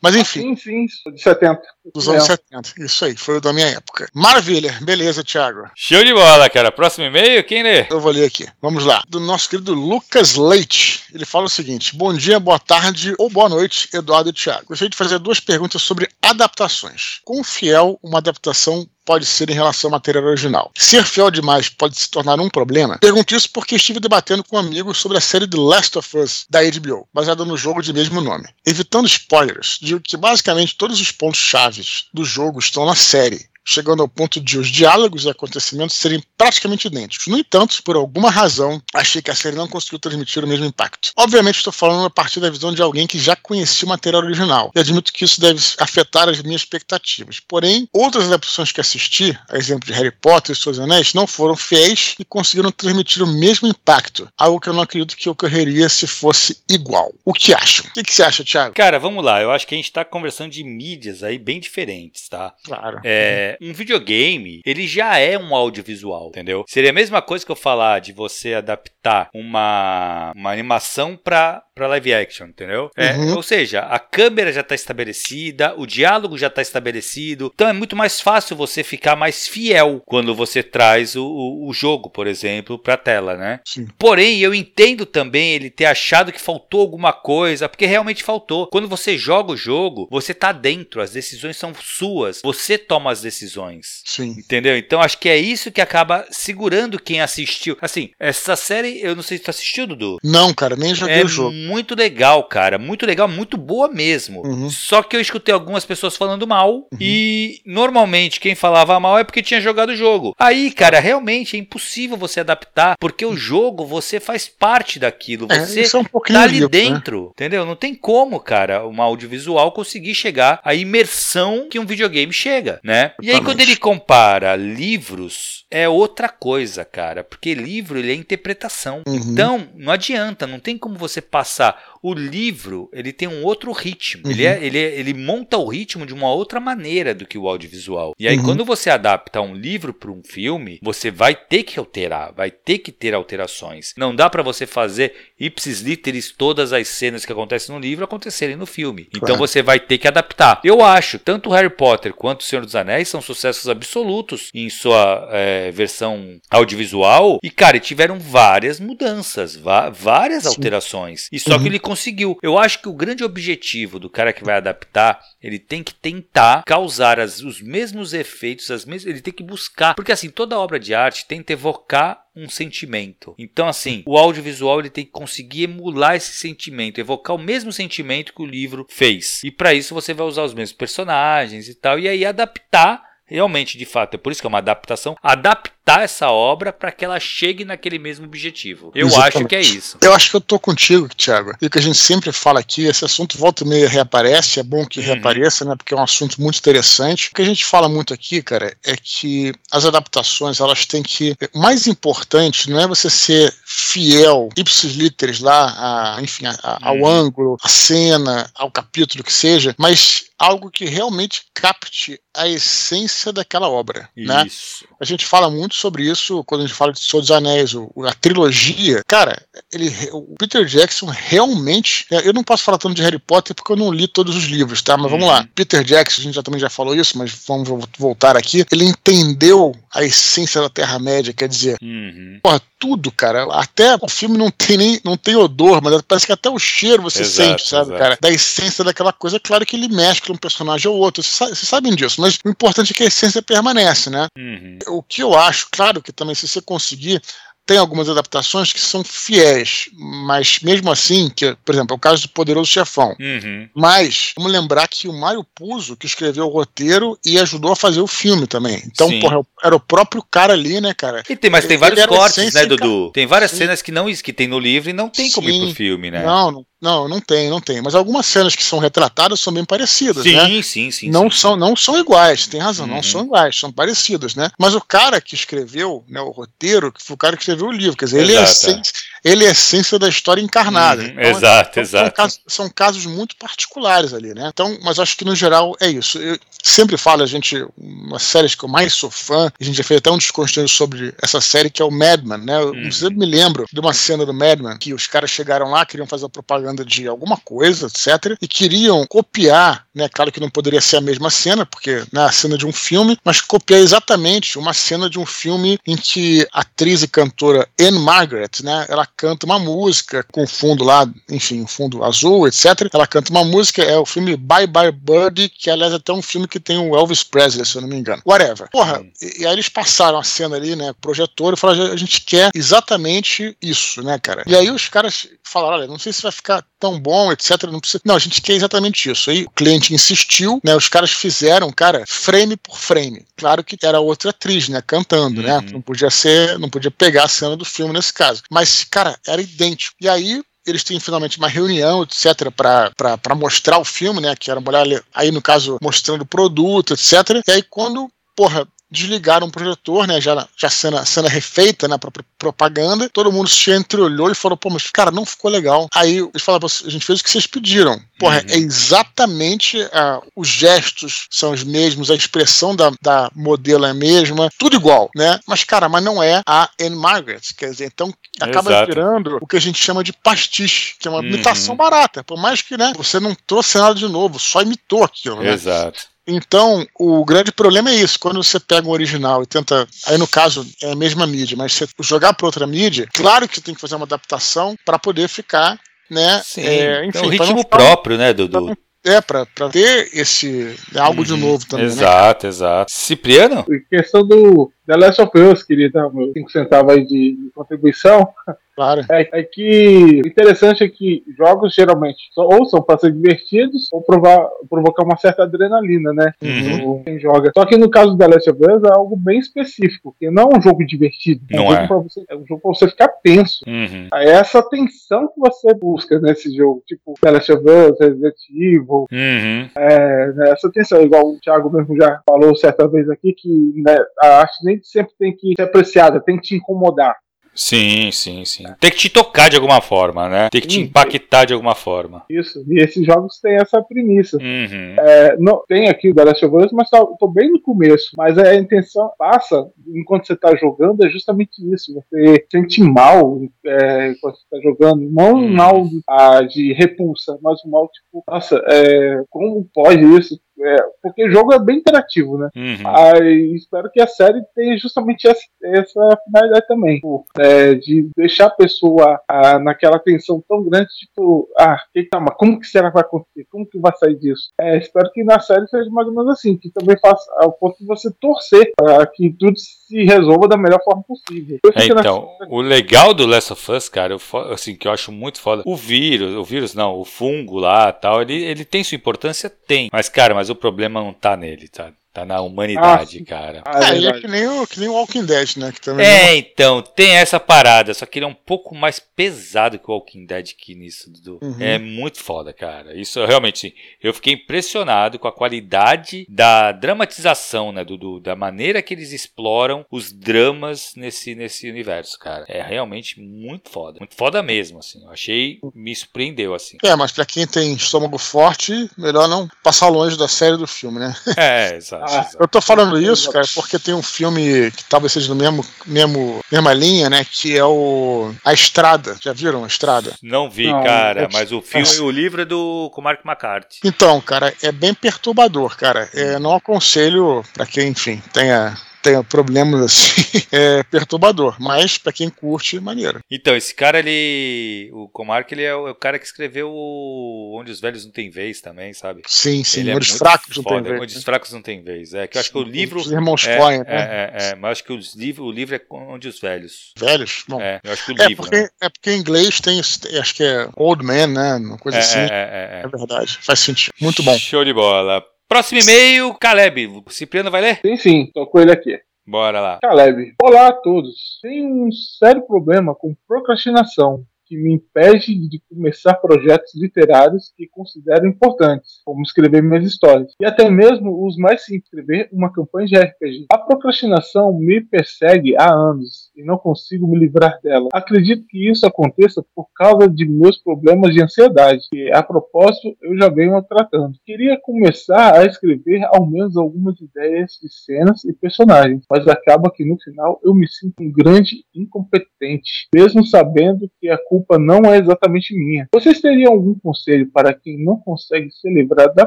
Speaker 1: Mas ah, enfim.
Speaker 3: Ah, sim, sim, de 70.
Speaker 1: Dos anos é. 70. Isso aí, foi o da minha época. Maravilha, beleza, Thiago.
Speaker 2: Show de bola, cara. Próximo e-mail, quem lê?
Speaker 1: Eu vou ler aqui. Vamos lá. Do nosso querido Lucas Leite. Ele fala o seguinte: Bom dia, boa tarde ou boa noite, Eduardo e Thiago. Gostaria de fazer duas perguntas sobre adaptações. Quão fiel uma adaptação pode ser em relação ao material original. Ser fiel demais pode se tornar um problema? Pergunto isso porque estive debatendo com amigos sobre a série The Last of Us da HBO, baseada no jogo de mesmo nome. Evitando spoilers, digo que basicamente todos os pontos chaves do jogo estão na série chegando ao ponto de os diálogos e acontecimentos serem praticamente idênticos. No entanto, por alguma razão, achei que a série não conseguiu transmitir o mesmo impacto. Obviamente, estou falando a partir da visão de alguém que já conhecia o material original, e admito que isso deve afetar as minhas expectativas. Porém, outras adaptações que assisti, a exemplo de Harry Potter e Seus Anéis, não foram fiéis e conseguiram transmitir o mesmo impacto, algo que eu não acredito que ocorreria se fosse igual. O que acham? O que, que você acha, Thiago?
Speaker 2: Cara, vamos lá. Eu acho que a gente está conversando de mídias aí bem diferentes, tá?
Speaker 1: Claro.
Speaker 2: É, um videogame, ele já é um audiovisual, entendeu? Seria a mesma coisa que eu falar de você adaptar uma, uma animação para para live action, entendeu? É, uhum. Ou seja, a câmera já está estabelecida, o diálogo já está estabelecido, então é muito mais fácil você ficar mais fiel quando você traz o, o, o jogo, por exemplo, para a tela, né? Sim. Porém, eu entendo também ele ter achado que faltou alguma coisa, porque realmente faltou. Quando você joga o jogo, você tá dentro, as decisões são suas, você toma as decisões.
Speaker 1: Sim.
Speaker 2: Entendeu? Então acho que é isso que acaba segurando quem assistiu. Assim, essa série, eu não sei se tu assistiu, Dudu.
Speaker 1: Não, cara, nem joguei
Speaker 2: é
Speaker 1: o jogo
Speaker 2: muito legal, cara. Muito legal, muito boa mesmo. Uhum. Só que eu escutei algumas pessoas falando mal. Uhum. E normalmente quem falava mal é porque tinha jogado o jogo. Aí, cara, realmente é impossível você adaptar. Porque o jogo, você faz parte daquilo. É, você é, um tá ali livro, né? dentro. Né? Entendeu? Não tem como, cara, uma audiovisual conseguir chegar à imersão que um videogame chega, né? E aí, quando ele compara livros, é outra coisa, cara. Porque livro, ele é interpretação. Uhum. Então, não adianta, não tem como você passar passar. O livro, ele tem um outro ritmo. Uhum. Ele, é, ele, é, ele monta o ritmo de uma outra maneira do que o audiovisual. E aí, uhum. quando você adapta um livro para um filme, você vai ter que alterar, vai ter que ter alterações. Não dá para você fazer ipsis literis todas as cenas que acontecem no livro acontecerem no filme. Então você vai ter que adaptar. Eu acho, tanto Harry Potter quanto O Senhor dos Anéis são sucessos absolutos em sua é, versão audiovisual. E, cara, tiveram várias mudanças, várias alterações. E só uhum. que ele conseguiu. Eu acho que o grande objetivo do cara que vai adaptar, ele tem que tentar causar as, os mesmos efeitos, as mesmas, ele tem que buscar. Porque assim, toda obra de arte tenta evocar um sentimento. Então, assim, o audiovisual ele tem que conseguir emular esse sentimento, evocar o mesmo sentimento que o livro fez. E para isso você vai usar os mesmos personagens e tal, e aí adaptar realmente, de fato, é por isso que é uma adaptação, adaptar essa obra para que ela chegue naquele mesmo objetivo. Eu Exatamente. acho que é isso.
Speaker 1: Eu acho que eu tô contigo, Thiago. E o que a gente sempre fala aqui, esse assunto volta e meia reaparece, é bom que uhum. reapareça, né, porque é um assunto muito interessante. O que a gente fala muito aqui, cara, é que as adaptações, elas têm que, o mais importante não é você ser fiel, ipsis literis lá, a, enfim, a, a, ao uhum. ângulo, a cena, ao capítulo que seja, mas algo que realmente capte a essência daquela obra. Né? Isso. Né? A gente fala muito sobre isso quando a gente fala de Senhor dos Anéis, o, a trilogia. Cara, ele, o Peter Jackson realmente. É, eu não posso falar tanto de Harry Potter porque eu não li todos os livros, tá? Mas vamos lá. Uhum. Peter Jackson, a gente já, também já falou isso, mas vamos voltar aqui. Ele entendeu a essência da Terra-média, quer dizer, uhum. porra, tudo, cara. Até o filme não tem nem não tem odor, mas parece que até o cheiro você exato, sente, sabe, exato. cara? Da essência daquela coisa. Claro que ele mescla um personagem ou outro, vocês sabem disso, mas o importante é que a essência permanece, né? Uhum. O que eu acho, claro que também se você conseguir tem algumas adaptações que são fiéis, mas mesmo assim, que, por exemplo, é o caso do Poderoso Chefão. Uhum. Mas vamos lembrar que o Mário Puzo que escreveu o roteiro e ajudou a fazer o filme também. Então, porra, era o próprio cara ali, né, cara?
Speaker 2: E tem, mas tem vários cortes, né, Dudu? Tem várias Sim. cenas que não que tem no livro e não tem Sim. como ir pro filme, né?
Speaker 1: Não, não não, não tem, não tem. Mas algumas cenas que são retratadas são bem parecidas, sim, né?
Speaker 2: Sim, sim,
Speaker 1: não
Speaker 2: sim.
Speaker 1: São, não são iguais, tem razão, uhum. não são iguais, são parecidas, né? Mas o cara que escreveu né, o roteiro, que foi o cara que escreveu o livro, quer dizer, ele é, essência, ele é a essência da história encarnada. Uhum,
Speaker 2: então, exato, então, exato.
Speaker 1: São casos, são casos, muito particulares ali, né? Então, mas acho que no geral é isso. Eu sempre falo, a gente, uma série que eu mais sou fã, a gente já fez até um desconstruído sobre essa série, que é o Madman, né? Eu uhum. sempre me lembro de uma cena do Madman, que os caras chegaram lá, queriam fazer propaganda de alguma coisa, etc. E queriam copiar, né? Claro que não poderia ser a mesma cena, porque né, a cena de um filme, mas copiar exatamente uma cena de um filme em que a atriz e cantora Anne Margaret, né? Ela canta uma música com fundo lá, enfim, fundo azul, etc. Ela canta uma música, é o filme Bye Bye Birdie, que aliás é até um filme que tem o Elvis Presley, se eu não me engano. Whatever. Porra, e, e aí eles passaram a cena ali, né? Projetor e falaram: a gente quer exatamente isso, né, cara? E aí os caras falaram: olha, não sei se vai ficar tão bom, etc. Não precisa. Não, a gente quer exatamente isso. Aí o cliente insistiu, né? Os caras fizeram, cara, frame por frame. Claro que era outra atriz, né? Cantando, né? uhum. né? Não podia ser, não podia pegar a cena do filme nesse caso. Mas, cara, era idêntico. E aí eles têm finalmente uma reunião, etc, para mostrar o filme, né, que era a mulher aí no caso mostrando o produto, etc. E aí quando, porra, desligaram o projetor, né? Já, já cena, cena refeita, né? Pra, propaganda. Todo mundo se entreolhou e falou, pô, mas cara, não ficou legal. Aí eles falaram, a gente fez o que vocês pediram. Porra, uhum. é exatamente uh, os gestos são os mesmos, a expressão da, da modelo é a mesma, tudo igual, né? Mas, cara, mas não é a Anne Margaret. Quer dizer, então acaba Exato. virando o que a gente chama de pastiche, que é uma uhum. imitação barata. Por mais que, né, você não trouxe nada de novo, só imitou aquilo, né?
Speaker 2: Exato.
Speaker 1: Então, o grande problema é isso. Quando você pega um original e tenta. Aí, no caso, é a mesma mídia, mas você jogar para outra mídia, claro que tem que fazer uma adaptação para poder ficar. Né?
Speaker 2: Sim, é, enfim, é um ritmo ficar, próprio, né, Dudu?
Speaker 1: É, pra, pra ter esse. algo uhum, de novo também.
Speaker 2: Exato, né? exato. Cipriano?
Speaker 3: Em questão do The Last of Us, queria dar meus 5 centavos aí de, de contribuição.
Speaker 1: Claro.
Speaker 3: É, é, que o interessante é que jogos geralmente ou são para ser divertidos ou provar, provocar uma certa adrenalina, né? Uhum. Quem joga. Só que no caso do The Last of Us é algo bem específico, que não é um jogo divertido.
Speaker 2: É um, é.
Speaker 3: Jogo você, é um jogo pra você ficar tenso. Uhum. É essa tensão que você busca nesse jogo, tipo The Last of Us, Resident Evil. Uhum. É, né, essa tensão, igual o Thiago mesmo já falou certa vez aqui, que né, a arte nem sempre tem que ser apreciada, tem que te incomodar.
Speaker 2: Sim, sim, sim. Tem que te tocar de alguma forma, né? Tem que te impactar de alguma forma.
Speaker 3: Isso, e esses jogos têm essa premissa. Uhum. É, não, tem aqui o The Last of Us, mas tá, tô bem no começo. Mas a intenção passa, enquanto você tá jogando, é justamente isso. Você sente mal é, enquanto você tá jogando. Não um uhum. mal de, ah, de repulsa, mas um mal tipo, nossa, é, como pode isso? É, porque o jogo é bem interativo, né? Uhum. Aí espero que a série tenha justamente essa, essa finalidade também. É, de deixar a pessoa ah, naquela tensão tão grande, tipo, ah, que tá, mas como que será que vai acontecer? Como que vai sair disso? É, espero que na série seja mais ou menos assim, que também faça ao ponto de você torcer para que tudo se resolva da melhor forma possível.
Speaker 2: É, então, o legal do Last of Us, cara, eu, assim, que eu acho muito foda, o vírus, o vírus não, o fungo lá tal, ele, ele tem sua importância? Tem. Mas, cara, mas o problema não tá nele, tá? Tá na humanidade, ah, cara.
Speaker 1: Ah, é, é que nem, o, que nem o Walking Dead, né? Que
Speaker 2: também é, não... então, tem essa parada, só que ele é um pouco mais pesado que o Walking Dead aqui nisso. Do... Uhum. É muito foda, cara. Isso realmente, sim. Eu fiquei impressionado com a qualidade da dramatização, né? Do, do, da maneira que eles exploram os dramas nesse, nesse universo, cara. É realmente muito foda. Muito foda mesmo, assim. Eu achei, me surpreendeu, assim.
Speaker 1: É, mas pra quem tem estômago forte, melhor não passar longe da série do filme, né?
Speaker 2: É, exato.
Speaker 1: Ah, eu tô falando isso, cara, porque tem um filme que talvez seja no mesmo, mesmo mesma linha, né? Que é o A Estrada. Já viram A Estrada?
Speaker 2: Não vi, Não, cara, é... mas o filme e o livro é do com Mark McCarthy.
Speaker 1: Então, cara, é bem perturbador, cara. É, não aconselho para quem, enfim, tenha tem problemas assim, é perturbador. Mas para quem curte, maneiro.
Speaker 2: Então, esse cara, ele. O Comarque, ele é o, é o, cara que escreveu o Onde os Velhos Não Têm Vez também, sabe?
Speaker 1: Sim, sim. Ele Onde é os Fracos Não Têm Vez.
Speaker 2: Onde os Fracos Não Têm Vez. É que eu acho que o livro.
Speaker 1: Os irmãos
Speaker 2: é,
Speaker 1: Coen,
Speaker 2: né? É, é, é, mas acho que os livro, o livro é Onde os Velhos.
Speaker 1: Velhos? Bom.
Speaker 2: É, eu acho que o
Speaker 1: é
Speaker 2: livro.
Speaker 1: Porque,
Speaker 2: né?
Speaker 1: É porque em inglês tem. Acho que é Old Man, né? Uma coisa
Speaker 2: É,
Speaker 1: assim.
Speaker 2: é, é, é.
Speaker 1: É verdade. Faz sentido. Muito bom.
Speaker 2: Show de bola. Próximo e-mail, Caleb. O Cipriano vai ler?
Speaker 3: Sim, sim, tô com ele aqui.
Speaker 2: Bora lá.
Speaker 3: Caleb. Olá a todos. Tenho um sério problema com procrastinação que me impede de começar projetos literários que considero importantes, como escrever minhas histórias, e até mesmo os mais simples, escrever uma campanha de RPG. A procrastinação me persegue há anos e não consigo me livrar dela. Acredito que isso aconteça por causa de meus problemas de ansiedade, que a propósito eu já venho tratando. Queria começar a escrever ao menos algumas ideias de cenas e personagens, mas acaba que no final eu me sinto um grande incompetente, mesmo sabendo que a culpa não é exatamente minha. Vocês teriam algum conselho para quem não consegue se livrar da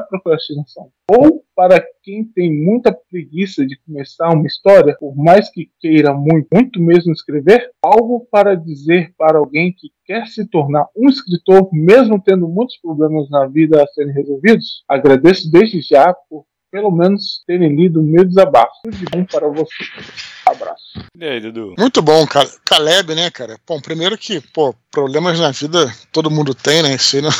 Speaker 3: procrastinação? Ou para quem tem muita preguiça de começar uma história, por mais que queira muito, muito mesmo escrever? Algo para dizer para alguém que quer se tornar um escritor, mesmo tendo muitos problemas na vida a serem resolvidos? Agradeço desde já por pelo menos terem lido o meu desabafo. Tudo de bom para vocês. Abraço.
Speaker 2: E aí, Dudu?
Speaker 1: Muito bom, Cal- Caleb, né, cara? Bom, primeiro que, pô, problemas na vida todo mundo tem, né? Isso aí, não-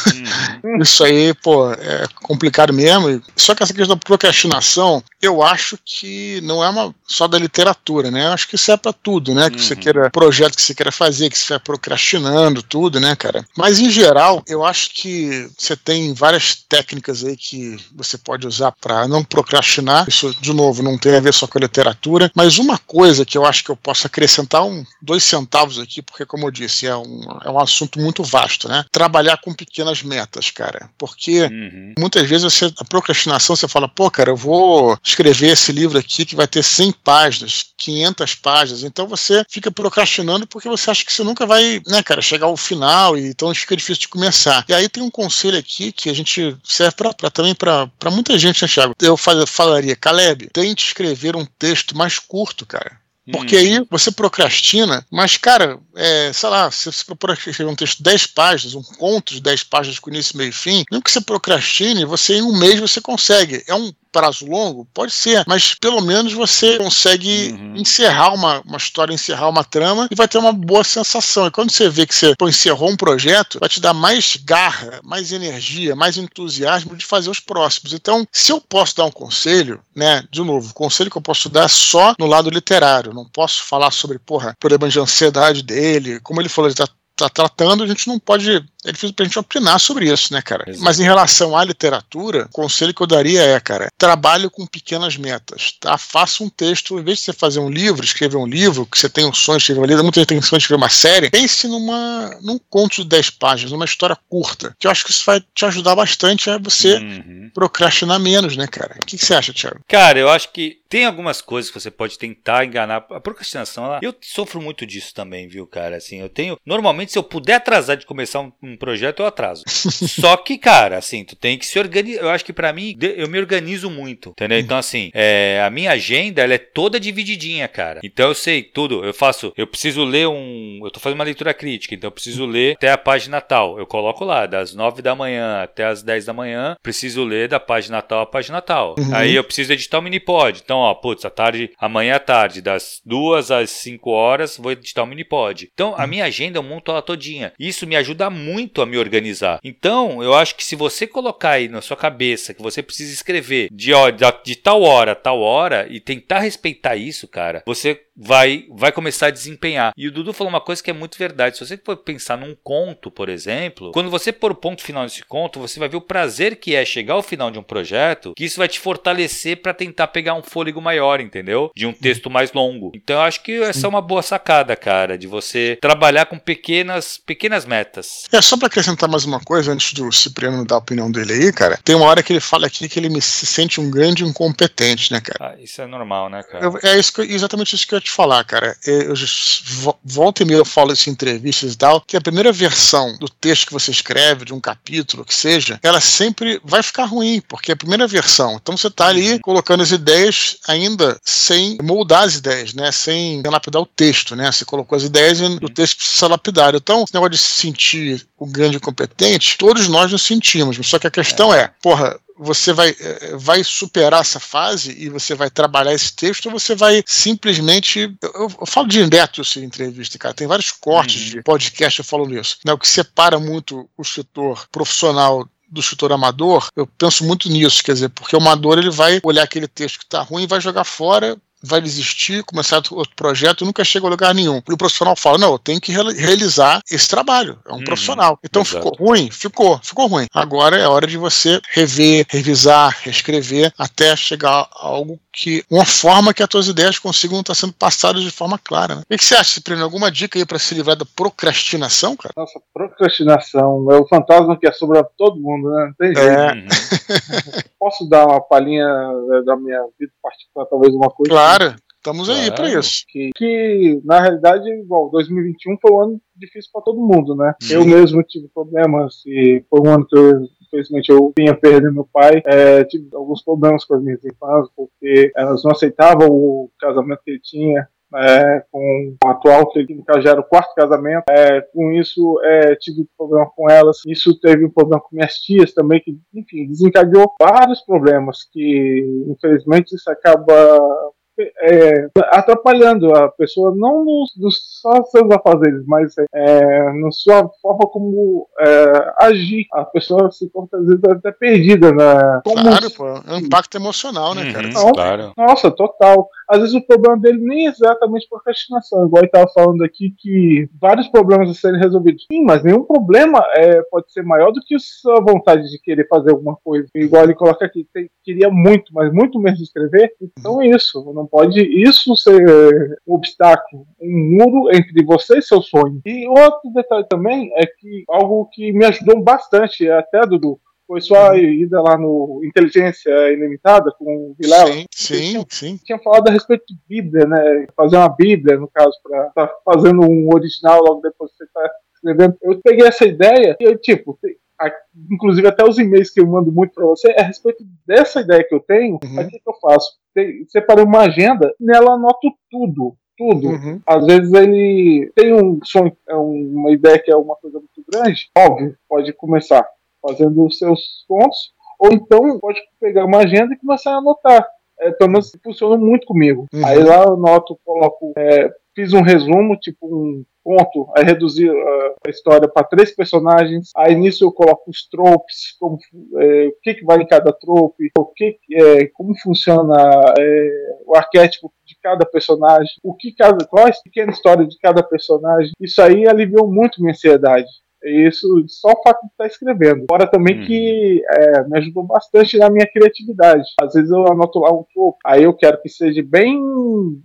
Speaker 2: Uhum.
Speaker 1: isso aí, pô, é complicado mesmo. Só que essa questão da procrastinação, eu acho que não é uma só da literatura, né? Eu acho que isso é pra tudo, né? Que você
Speaker 2: Uhum.
Speaker 1: queira, projeto que você queira fazer, que você vai procrastinando, tudo, né, cara? Mas em geral, eu acho que você tem várias técnicas aí que você pode usar pra não procrastinar. Isso, de novo, não tem a ver só com a literatura. Mas uma coisa que eu acho que eu posso acrescentar um, dois centavos aqui, porque, como eu disse, é um, é um assunto muito vasto, né? Trabalhar com pequenas metas, cara. Porque
Speaker 2: Uhum.
Speaker 1: muitas vezes você, a procrastinação, você fala, pô, cara, eu vou escrever esse livro aqui que vai ter 100 páginas, 500 páginas. Então você fica procrastinando porque você acha que você nunca vai, né, cara, chegar ao final e então fica difícil de começar. E aí tem um conselho aqui que a gente serve pra, pra- também para muita gente, né, Thiago? Eu fal- falaria, Caleb, tente escrever um texto mais curto, cara. Porque
Speaker 2: Uhum.
Speaker 1: aí você procrastina, mas, cara, é, sei lá, se você propor escrever um texto de 10 páginas, um conto de 10 páginas com início, meio e fim, mesmo que você procrastine, você em um mês você consegue. É um prazo longo? Pode ser, mas pelo menos você consegue
Speaker 2: Uhum.
Speaker 1: encerrar uma, uma história, encerrar uma trama e vai ter uma boa sensação. E quando você vê que você pô, encerrou um projeto, vai te dar mais garra, mais energia, mais entusiasmo de fazer os próximos. Então, se eu posso dar um conselho, né, de novo, o conselho que eu posso dar é só no lado literário. Não posso falar sobre, porra, problema de ansiedade dele. Como ele falou, ele tá tá tratando, a gente não pode. É difícil pra gente opinar sobre isso, né, cara?
Speaker 2: Exato.
Speaker 1: Mas em relação à literatura, o conselho que eu daria é, cara, trabalhe com pequenas metas, tá? Faça um texto, em vez de você fazer um livro, escrever um livro, que você tem um sonho de escrever um livro, muita gente tem sonho de escrever uma série, pense numa, num conto de 10 páginas, numa história curta, que eu acho que isso vai te ajudar bastante a você
Speaker 2: Uhum.
Speaker 1: procrastinar menos, né, cara? O que, que você acha, Thiago?
Speaker 2: Cara, eu acho que tem algumas coisas que você pode tentar enganar. A procrastinação, ela... eu sofro muito disso também, viu, cara? Assim, eu tenho. Normalmente, se eu puder atrasar de começar um, um projeto, eu atraso. Só que, cara, assim, tu tem que se organizar. Eu acho que pra mim, eu me organizo muito, entendeu? Então, assim, é, a minha agenda, ela é toda divididinha, cara. Então, eu sei tudo. Eu faço. Eu preciso ler um. Eu tô fazendo uma leitura crítica, então eu preciso ler até a página tal. Eu coloco lá, das 9 da manhã até as 10 da manhã, preciso ler da página tal à página tal.
Speaker 1: Uhum.
Speaker 2: Aí eu preciso editar o minipod. Então, ó, putz, à tarde, amanhã à tarde, das 2 às 5 horas, vou editar o minipod. Então, a minha agenda eu monto ela todinha. Isso me ajuda muito a me organizar. Então, eu acho que se você colocar aí na sua cabeça que você precisa escrever de, da- de tal hora tal hora e tentar respeitar isso, cara, você vai, vai começar a desempenhar. E o Dudu falou uma coisa que é muito verdade. Se você for pensar num conto, por exemplo, quando você pôr o ponto final nesse conto, você vai ver o prazer que é chegar ao final de um projeto, que isso vai te fortalecer para tentar pegar um fôlego maior, entendeu? De um texto mais longo. Então eu acho que essa é uma boa sacada, cara, de você trabalhar com pequenas, pequenas metas.
Speaker 1: É só para acrescentar mais uma coisa, antes do Cipriano dar a opinião dele aí, cara, tem uma hora que ele fala aqui que ele me, se sente um grande incompetente, né, cara?
Speaker 2: Ah, isso é normal, né, cara?
Speaker 1: Eu, é isso que, exatamente isso que eu ia te falar, cara. Eu, eu, volta e meia eu falo isso em entrevistas e tal, que a primeira versão do texto que você escreve, de um capítulo, que seja, ela sempre vai ficar ruim, porque é a primeira versão. Então você tá ali colocando as ideias ainda sem moldar as ideias, né? Sem lapidar o texto, né? Você colocou as ideias e o texto precisa lapidar. Então, esse negócio de se sentir o grande incompetente, todos nós nos sentimos. Só que a questão é, é porra, você vai, eh, vai superar essa fase e você vai trabalhar esse texto ou você vai simplesmente. Eu, eu falo direto isso em entrevista, cara. Tem vários cortes uhum. de podcast falando isso. Né? O que separa muito o setor profissional do escritor amador, eu penso muito nisso, quer dizer, porque o amador ele vai olhar aquele texto que está ruim e vai jogar fora vai desistir, começar outro projeto, nunca chega a lugar nenhum. E o profissional fala: não, eu tenho que realizar esse trabalho. É um uhum, profissional. Então exato. ficou ruim? Ficou, ficou ruim. Agora é hora de você rever, revisar, reescrever, até chegar a algo que. uma forma que as tuas ideias consigam estar sendo passadas de forma clara. Né? O que você acha, Cipriano? Alguma dica aí para se livrar da procrastinação, cara?
Speaker 3: Nossa, procrastinação é o fantasma que assombra todo mundo, né? Não tem jeito. É. Posso dar uma palhinha né, da minha vida particular, talvez uma coisa?
Speaker 1: Claro. Claro, estamos claro. aí para isso.
Speaker 3: Que, que, na realidade, igual, 2021 foi um ano difícil para todo mundo, né? Sim. Eu mesmo tive problemas e foi um ano que eu infelizmente eu vinha perder meu pai, é, tive alguns problemas com as minhas irmãs, porque elas não aceitavam o casamento que ele tinha. É, com o atual, que já era o quarto casamento. É, com isso, é, tive problema com elas. Isso teve um problema com minhas tias também, que, enfim, desencadeou vários problemas que, infelizmente, isso acaba é, atrapalhando a pessoa, não nos, nos só seus afazeres, mas é, na sua forma como é, agir. A pessoa se conta às vezes até perdida. Né?
Speaker 1: Como claro, pô, é um impacto emocional, né, cara?
Speaker 3: Não, claro. Nossa, total. Às vezes o problema dele nem é exatamente procrastinação, igual ele estava falando aqui que vários problemas a serem resolvidos. Sim, mas nenhum problema é, pode ser maior do que a sua vontade de querer fazer alguma coisa. Igual ele coloca aqui, tem, queria muito, mas muito mesmo escrever. Então é isso. Não pode isso ser um obstáculo, um muro entre você e seu sonho. E outro detalhe também é que algo que me ajudou bastante, até Dudu, foi sua ida lá no Inteligência Ilimitada com o Vilela.
Speaker 1: Sim, sim, sim.
Speaker 3: Tinha falado a respeito de Bíblia, né? Fazer uma Bíblia, no caso, para estar tá fazendo um original logo depois que você está escrevendo. Eu peguei essa ideia e eu, tipo, inclusive até os e-mails que eu mando muito para você, é a respeito dessa ideia que eu tenho, uhum. o que, que eu faço? Separei uma agenda, nela anoto tudo, tudo. Uhum. Às vezes ele tem um sonho, é uma ideia que é uma coisa muito grande, óbvio, pode começar fazendo os seus pontos, ou então pode pegar uma agenda e começar a anotar. É, pelo menos funciona muito comigo. Uhum. Aí lá eu anoto, coloco, é, fiz um resumo, tipo um ponto, aí reduzi uh, a história para três personagens, aí nisso eu coloco os tropes, como, é, o que, que vai em cada trope, o que, é, como funciona é, o arquétipo de cada personagem, o que cada, qual é a pequena história de cada personagem. Isso aí aliviou muito minha ansiedade. Isso só o fato de estar escrevendo. Fora também hum. que é, me ajudou bastante na minha criatividade. Às vezes eu anoto lá um pouco, aí eu quero que seja bem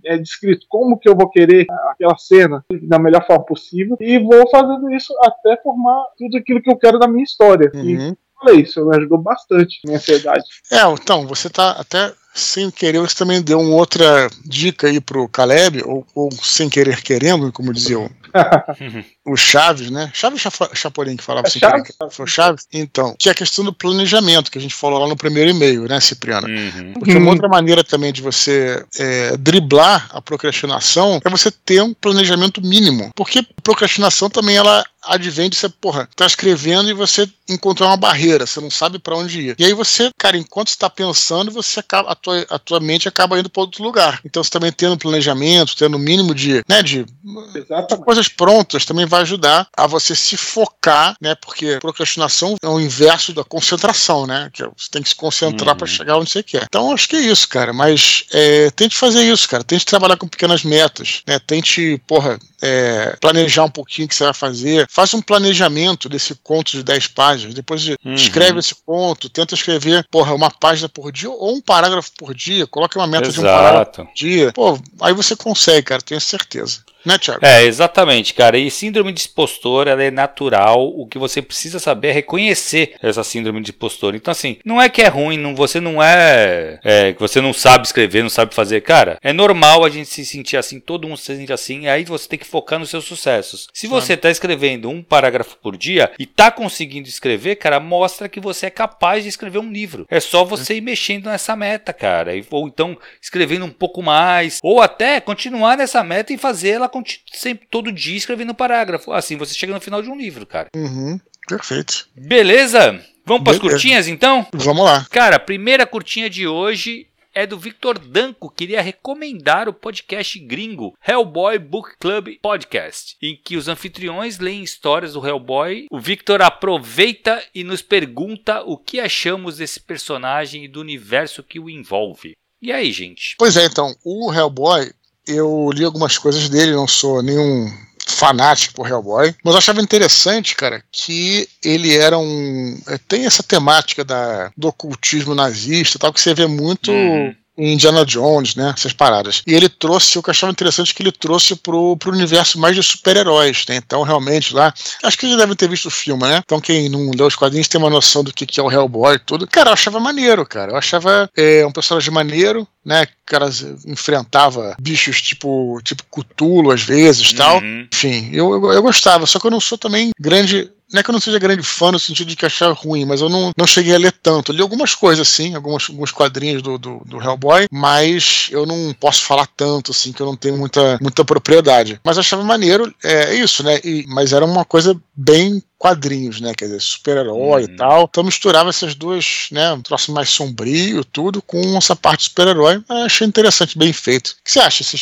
Speaker 3: é, descrito como que eu vou querer aquela cena da melhor forma possível e vou fazendo isso até formar tudo aquilo que eu quero da minha história. Uhum. E falei, isso me ajudou bastante na minha ansiedade.
Speaker 1: É, então, você tá até sem querer, você também deu uma outra dica aí pro Caleb, ou, ou sem querer querendo, como dizia o, o Chaves, né? Chaves Chapolin que falava é assim. Chaves? Foi Chaves? Então, que é a questão do planejamento, que a gente falou lá no primeiro e-mail, né, Cipriano? Uhum. Porque uma outra maneira também de você é, driblar a procrastinação é você ter um planejamento mínimo. Porque procrastinação também ela advém de você, porra, tá escrevendo e você encontrar uma barreira, você não sabe para onde ir. E aí você, cara, enquanto está pensando, você acaba, a tua, a tua mente acaba indo para outro lugar. Então você também tendo planejamento, tendo o mínimo de, né, de, de coisas prontas também vai ajudar a você se focar, né? Porque procrastinação é o inverso da concentração, né? Que é, você tem que se concentrar uhum. para chegar onde você quer. Então acho que é isso, cara. Mas é, tente fazer isso, cara. Tente trabalhar com pequenas metas, né? Tente, porra, é, planejar um pouquinho o que você vai fazer, faz um planejamento desse conto de 10 páginas, depois uhum. escreve esse conto, tenta escrever, porra, uma página por dia ou um parágrafo por dia, coloca uma meta Exato. de um parágrafo por dia. Pô, aí você consegue, cara, tenho certeza. Né, Thiago?
Speaker 2: É, exatamente, cara. E síndrome de expostor, ela é natural. O que você precisa saber é reconhecer essa síndrome de expostor. Então, assim, não é que é ruim, não, você não é, é você não sabe escrever, não sabe fazer. Cara, é normal a gente se sentir assim, todo mundo se sente assim, e aí você tem que focar nos seus sucessos. Se você está escrevendo um parágrafo por dia e está conseguindo escrever, cara, mostra que você é capaz de escrever um livro. É só você ir mexendo nessa meta, cara. Ou então escrevendo um pouco mais, ou até continuar nessa meta e fazer ela sempre, todo dia escrevendo um parágrafo. Assim você chega no final de um livro, cara.
Speaker 1: Uhum, perfeito.
Speaker 2: Beleza? Vamos para as curtinhas então?
Speaker 1: Vamos lá.
Speaker 2: Cara, a primeira curtinha de hoje é do Victor Danco. Queria recomendar o podcast gringo Hellboy Book Club Podcast, em que os anfitriões leem histórias do Hellboy. O Victor aproveita e nos pergunta o que achamos desse personagem e do universo que o envolve. E aí, gente?
Speaker 1: Pois é, então, o Hellboy eu li algumas coisas dele, não sou nenhum fanático por Hellboy, mas eu achava interessante, cara, que ele era um. Tem essa temática da, do ocultismo nazista tal, que você vê muito. Uhum Indiana Jones, né? Essas paradas. E ele trouxe, o que eu achava interessante que ele trouxe pro, pro universo mais de super-heróis, né? Então, realmente, lá. Acho que eles devem ter visto o filme, né? Então, quem não leu os quadrinhos tem uma noção do que, que é o Hellboy e tudo. Cara, eu achava maneiro, cara. Eu achava é, um personagem maneiro, né? O cara enfrentava bichos tipo, tipo Cthulhu às vezes tal. Uhum. Enfim, eu, eu, eu, gostava, só que eu não sou também grande não é que eu não seja grande fã no sentido de que achar ruim, mas eu não, não cheguei a ler tanto. Eu li algumas coisas, assim, algumas, alguns quadrinhos do, do, do, Hellboy, mas eu não posso falar tanto, assim, que eu não tenho muita, muita propriedade. Mas achava maneiro, é, isso, né? E, mas era uma coisa bem quadrinhos, né? Quer dizer, super-herói uhum. e tal. Então misturava essas duas, né? Um troço mais sombrio, tudo, com essa parte super-herói. Achei interessante, bem feito. O que você acha? Você,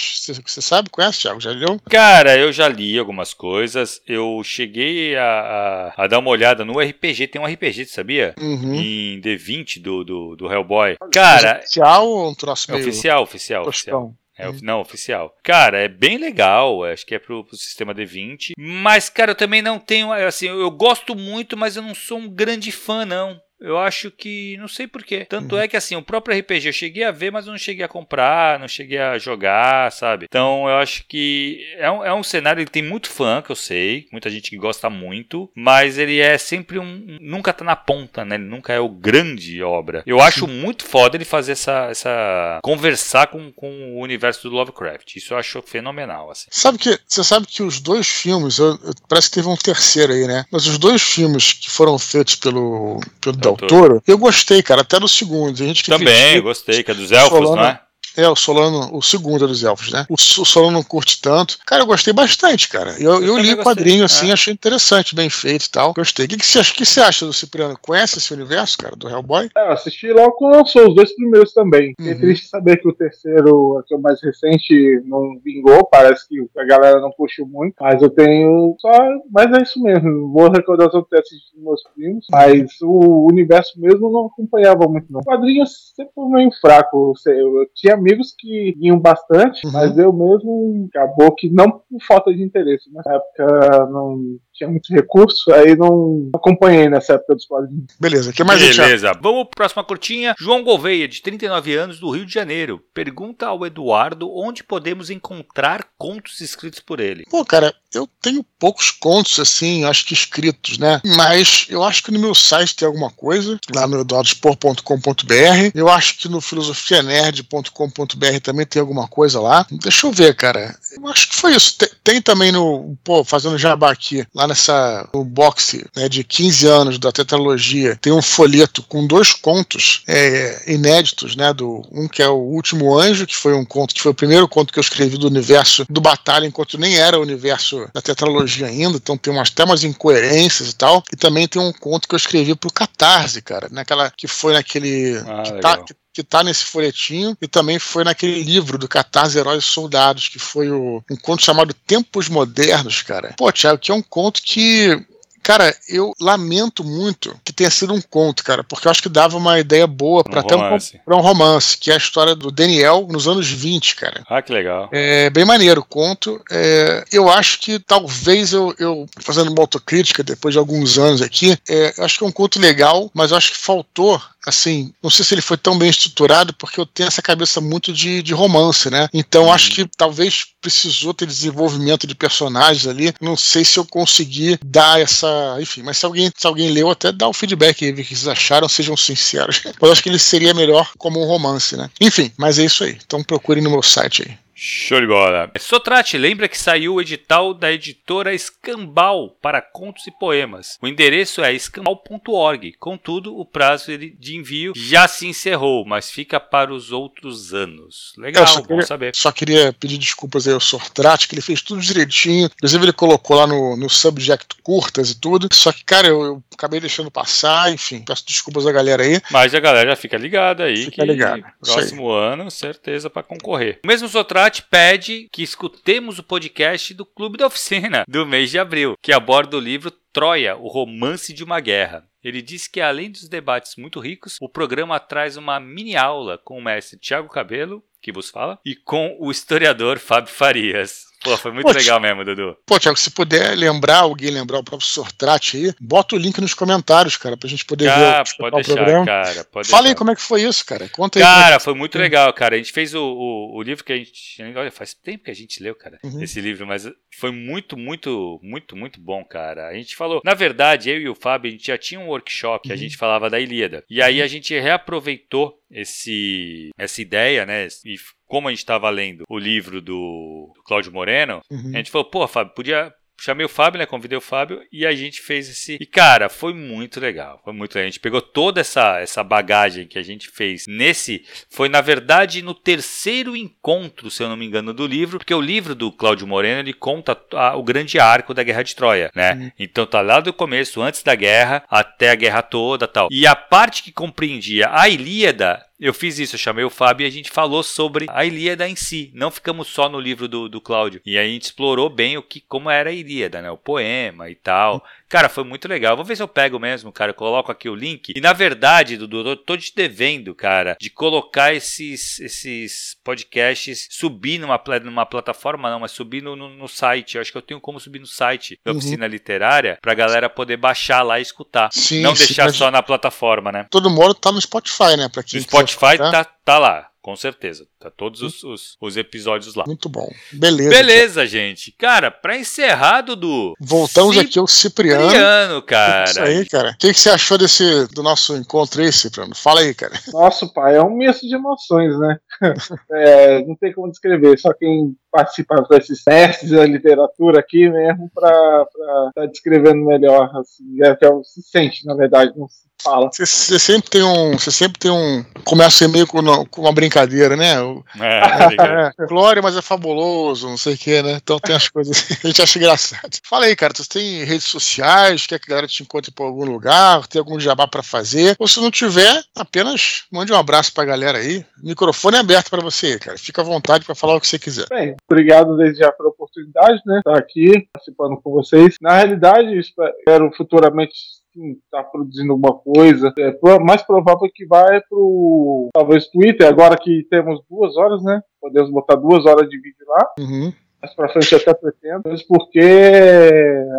Speaker 1: você sabe? Conhece, Thiago? Já leu?
Speaker 2: Cara, eu já li algumas coisas. Eu cheguei a, a, a dar uma olhada no RPG. Tem um RPG, sabia? Uhum. Em D20 do, do, do Hellboy. Cara.
Speaker 1: Oficial ou um troço
Speaker 2: meio... Oficial, oficial. oficial. É, não, oficial. Cara, é bem legal. Acho que é pro, pro, sistema D20. Mas, cara, eu também não tenho. Assim, eu gosto muito, mas eu não sou um grande fã, não. Eu acho que. Não sei porquê. Tanto uhum. é que assim, o próprio RPG eu cheguei a ver, mas eu não cheguei a comprar, não cheguei a jogar, sabe? Então eu acho que é um, é um cenário, ele tem muito fã, que eu sei, muita gente que gosta muito, mas ele é sempre um. Nunca tá na ponta, né? Ele nunca é o grande obra. Eu acho muito foda ele fazer essa. essa conversar com, com o universo do Lovecraft. Isso eu acho fenomenal, assim.
Speaker 1: Sabe que. Você sabe que os dois filmes, eu, eu, parece que teve um terceiro aí, né? Mas os dois filmes que foram feitos pelo. pelo Del Toro, eu gostei, cara, até no segundo. A gente que
Speaker 2: Também, critica, gostei, que é dos elfos, Solano, não é?
Speaker 1: É, o Solano, o segundo dos elfos, né? O, o Solano não curte tanto. Cara, eu gostei bastante, cara. Eu, eu, eu li o quadrinho assim, é. achei interessante, bem feito e tal. Gostei. O que, que, você, que você acha do Cipriano? Conhece esse universo, cara, do Hellboy?
Speaker 3: É, eu assisti logo quando lançou os dois primeiros também. Uhum. É triste saber que o terceiro, que é o mais recente, não vingou. Parece que a galera não puxou muito. Mas eu tenho só. Mas é isso mesmo. Boa recordação de ter assistido meus primos. Mas o universo mesmo não acompanhava muito, não. O quadrinho sempre foi meio fraco. Eu tinha amigos que vinham bastante, uhum. mas eu mesmo acabou que não por falta de interesse. Na época não tinha muito recurso, aí não acompanhei nessa época dos quadrinhos.
Speaker 1: Beleza, que mais
Speaker 2: Beleza, vamos para próxima curtinha. João Gouveia, de 39 anos, do Rio de Janeiro, pergunta ao Eduardo onde podemos encontrar contos escritos por ele.
Speaker 1: Pô, cara, eu tenho poucos contos assim, acho que escritos, né? Mas eu acho que no meu site tem alguma coisa, lá no eduardospor.com.br. Eu acho que no filosofianerd.com.br também tem alguma coisa lá. Deixa eu ver, cara. Eu acho que foi isso. Tem, tem também no, pô, fazendo jabá aqui, lá nessa no box né, de 15 anos da tetralogia, tem um folheto com dois contos é, inéditos, né? Do, um que é o Último Anjo, que foi um conto, que foi o primeiro conto que eu escrevi do universo do Batalha, enquanto nem era o universo da tetralogia ainda, então tem umas, até umas incoerências e tal. E também tem um conto que eu escrevi pro Catarse, cara, naquela que foi naquele. Ah, que, tá, que, que tá nesse folhetinho e também foi naquele livro do Catarse Heróis e Soldados, que foi o, um conto chamado Tempos Modernos, cara. Pô, Thiago, que é um conto que Cara, eu lamento muito que tenha sido um conto, cara, porque eu acho que dava uma ideia boa para um, romance. um, um romance, que é a história do Daniel nos anos 20, cara.
Speaker 2: Ah, que legal.
Speaker 1: É bem maneiro o conto. É, eu acho que talvez eu, eu, fazendo uma autocrítica depois de alguns anos aqui, é, acho que é um conto legal, mas eu acho que faltou assim, não sei se ele foi tão bem estruturado, porque eu tenho essa cabeça muito de, de romance, né? Então uhum. acho que talvez precisou ter desenvolvimento de personagens ali. Não sei se eu consegui dar essa. Enfim, mas se alguém, se alguém leu, até dá o feedback aí, o que vocês acharam, sejam sinceros. Mas acho que ele seria melhor como um romance, né? Enfim, mas é isso aí. Então procurem no meu site aí.
Speaker 2: Show de bola. Sotrate, lembra que saiu o edital da editora Escambal para contos e poemas. O endereço é escambal.org. Contudo, o prazo de envio já se encerrou, mas fica para os outros anos. Legal,
Speaker 1: bom queria, saber. Só queria pedir desculpas aí ao Sotrate, que ele fez tudo direitinho. Inclusive, ele colocou lá no, no subject curtas e tudo. Só que, cara, eu, eu acabei deixando passar, enfim, peço desculpas à galera aí.
Speaker 2: Mas a galera já fica ligada aí.
Speaker 1: Fica ligada.
Speaker 2: Próximo ano, certeza para concorrer. O mesmo Sotrate pede que escutemos o podcast do Clube da Oficina do mês de abril, que aborda o livro Troia, o romance de uma guerra. Ele diz que, além dos debates muito ricos, o programa traz uma mini aula com o mestre Tiago Cabelo, que vos fala, e com o historiador Fábio Farias. Pô, foi muito Pô, legal mesmo, Dudu.
Speaker 1: Pô, Tiago, se puder lembrar, alguém lembrar o professor Trate aí, bota o link nos comentários, cara, pra gente poder
Speaker 2: ver o, pode deixar, programa. Cara, pode
Speaker 1: Fala deixar. aí como é que foi isso, cara. Conta aí.
Speaker 2: Cara, foi muito legal, cara. A gente fez o, o, o, livro que a gente. Olha, faz tempo que a gente leu, cara, uhum. esse livro, mas foi muito, muito, muito, muito bom, cara. A gente falou. Na verdade, eu e o Fábio, a gente já tinha um workshop que uhum. a gente falava da Ilíada. E aí uhum. a gente reaproveitou esse, essa ideia, né? E como a gente estava lendo o livro do, do Cláudio Moreno, uhum. a gente falou, pô, Fábio, podia chamei o Fábio, né? Convidei o Fábio e a gente fez esse. E cara, foi muito legal. Foi muito legal. A gente pegou toda essa, essa bagagem que a gente fez nesse. Foi na verdade no terceiro encontro, se eu não me engano, do livro, porque o livro do Cláudio Moreno ele conta a, o grande arco da Guerra de Troia, né? Uhum. Então tá lá do começo, antes da guerra, até a guerra toda tal. E a parte que compreendia a Ilíada eu fiz isso, eu chamei o Fábio e a gente falou sobre a Ilíada em si. Não ficamos só no livro do, do Cláudio. E a gente explorou bem o que, como era a Ilíada, né? O poema e tal. Cara, foi muito legal. Vou ver se eu pego mesmo, cara. Eu coloco aqui o link. E na verdade, Dudu, eu tô te devendo, cara, de colocar esses, esses podcasts, subir numa, numa plataforma, não, mas subir no, no, no site. Eu acho que eu tenho como subir no site da uhum. oficina literária pra galera poder baixar lá e escutar. Sim, não sim, deixar só na plataforma, né?
Speaker 1: Todo mundo tá no Spotify, né? Pra quem
Speaker 2: no Spotify tá, tá lá. Com certeza. Tá todos os, os, os, episódios lá.
Speaker 1: Muito bom. Beleza.
Speaker 2: Beleza, gente. Cara, pra encerrar, Dudu.
Speaker 1: Voltamos Cip... aqui ao Cipriano.
Speaker 2: Cipriano, cara.
Speaker 1: Isso aí, cara. O que, que você achou desse, do nosso encontro aí, Cipriano? Fala aí, cara.
Speaker 3: Nosso pai é um misto de emoções, né? É, não tem como descrever. Só quem participa desses testes da literatura aqui mesmo para estar tá descrevendo melhor. Assim, é que se sente, na verdade, não se fala.
Speaker 1: Você sempre tem um. Você sempre tem um. Começa meio com, com uma brincadeira, né? É, é, Glória, mas é fabuloso, não sei o que, né? Então tem as coisas que a gente acha engraçado. Fala aí, cara, tu tem redes sociais, quer que a galera te encontre por algum lugar, tem algum jabá para fazer? Ou se não tiver, apenas mande um abraço pra galera aí. O microfone é aberto para você, cara. Fica à vontade para falar o que você quiser.
Speaker 3: Bem, obrigado desde já pela oportunidade, né? Estar aqui participando com vocês. Na realidade, espero futuramente está produzindo alguma coisa. É mais provável que vai pro talvez Twitter, agora que temos duas horas, né? Podemos botar duas horas de vídeo lá.
Speaker 1: Uhum
Speaker 3: mais pra frente até pretendo, porque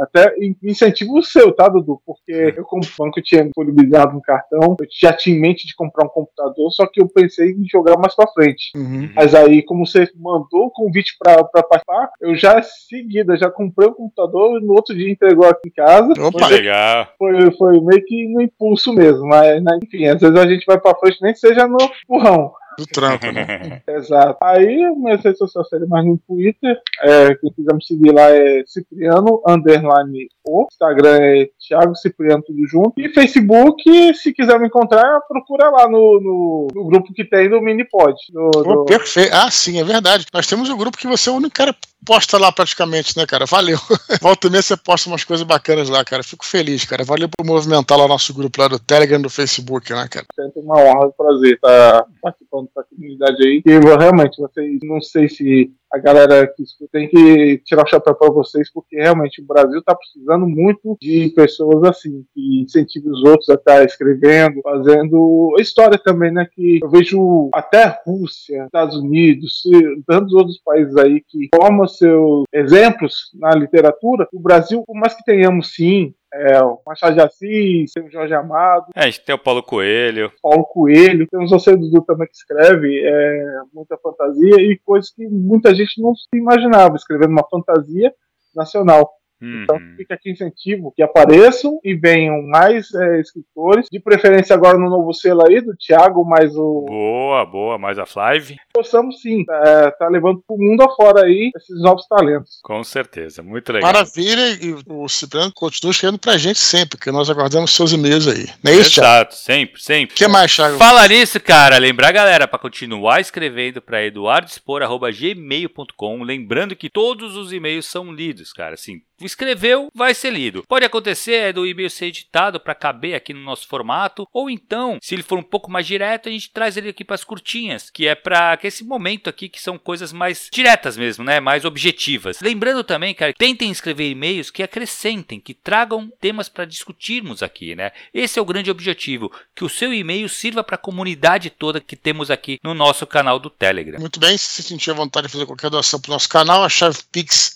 Speaker 3: até incentivo o seu, tá, Dudu? Porque eu, como banco, tinha disponibilizado um cartão, eu já tinha em mente de comprar um computador, só que eu pensei em jogar mais pra frente.
Speaker 1: Uhum.
Speaker 3: Mas aí, como você mandou o convite pra, pra participar, eu já seguida, já comprei o computador e no outro dia entregou aqui em casa.
Speaker 2: Opa,
Speaker 3: foi,
Speaker 2: legal.
Speaker 3: Foi, foi meio que no impulso mesmo, mas né, enfim, às vezes a gente vai pra frente, nem que seja no empurrão
Speaker 1: do trampo, né?
Speaker 3: Exato. Aí, minhas redes sociais seriam mais no Twitter. É, quem quiser me seguir lá é Cipriano, underline o. Instagram é Thiago Cipriano, tudo junto. E Facebook, se quiser me encontrar, procura lá no, no, no grupo que tem do Minipod. Do,
Speaker 1: do... Perfeito. Ah, sim, é verdade. Nós temos um grupo que você é o único cara posta lá praticamente, né, cara? Valeu. Volta meia você posta umas coisas bacanas lá, cara. Fico feliz, cara. Valeu por movimentar lá o nosso grupo lá do Telegram do Facebook, né, cara?
Speaker 3: Sempre uma honra e prazer estar participando falando para a comunidade aí. E realmente, vocês, não sei se a galera que tem que tirar o chapéu para vocês, porque realmente o Brasil está precisando muito de pessoas assim, que incentivem os outros a estar tá escrevendo, fazendo história também, né? Que eu vejo até Rússia, Estados Unidos, tantos outros países aí que formam seus exemplos na literatura. O Brasil, por mais que tenhamos sim é, o Machado de Assis, tem o Jorge Amado.
Speaker 2: É, a gente tem o Paulo Coelho.
Speaker 3: Paulo Coelho, temos o José Dudu também que escreve é, muita fantasia e coisas que muita gente não se imaginava, escrevendo uma fantasia nacional. Então uhum. fica aqui incentivo que apareçam e venham mais é, escritores, de preferência agora no novo selo aí do Thiago, mais o.
Speaker 2: Boa, boa, mais a Flive.
Speaker 3: Possamos sim, é, tá levando pro mundo afora aí esses novos talentos.
Speaker 2: Com certeza, muito legal.
Speaker 1: Maravilha, e o Cipriano continua escrevendo pra gente sempre, porque nós aguardamos seus e-mails aí. Não é isso,
Speaker 2: Exato, sempre, sempre.
Speaker 1: O que mais, Thiago?
Speaker 2: Fala nisso, cara. Lembrar, galera, para continuar escrevendo para eduardospor.gmail.com. Lembrando que todos os e-mails são lidos, cara. Assim, escreveu, vai ser lido. Pode acontecer é do e-mail ser editado para caber aqui no nosso formato, ou então, se ele for um pouco mais direto, a gente traz ele aqui para as curtinhas, que é para esse momento aqui que são coisas mais diretas mesmo, né? Mais objetivas. Lembrando também, cara, tentem escrever e-mails que acrescentem, que tragam temas para discutirmos aqui, né? Esse é o grande objetivo, que o seu e-mail sirva para a comunidade toda que temos aqui no nosso canal do Telegram.
Speaker 1: Muito bem, se sentir vontade de fazer qualquer doação para o nosso canal, a chave pix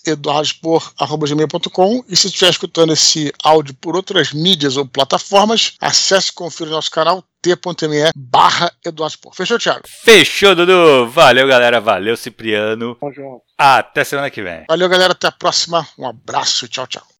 Speaker 1: e se estiver escutando esse áudio por outras mídias ou plataformas, acesse e confira nosso canal t.me barra Eduardo Fechou, Thiago?
Speaker 2: Fechou, Dudu. Valeu, galera. Valeu, Cipriano. Até semana que vem.
Speaker 1: Valeu, galera. Até a próxima. Um abraço. Tchau, tchau.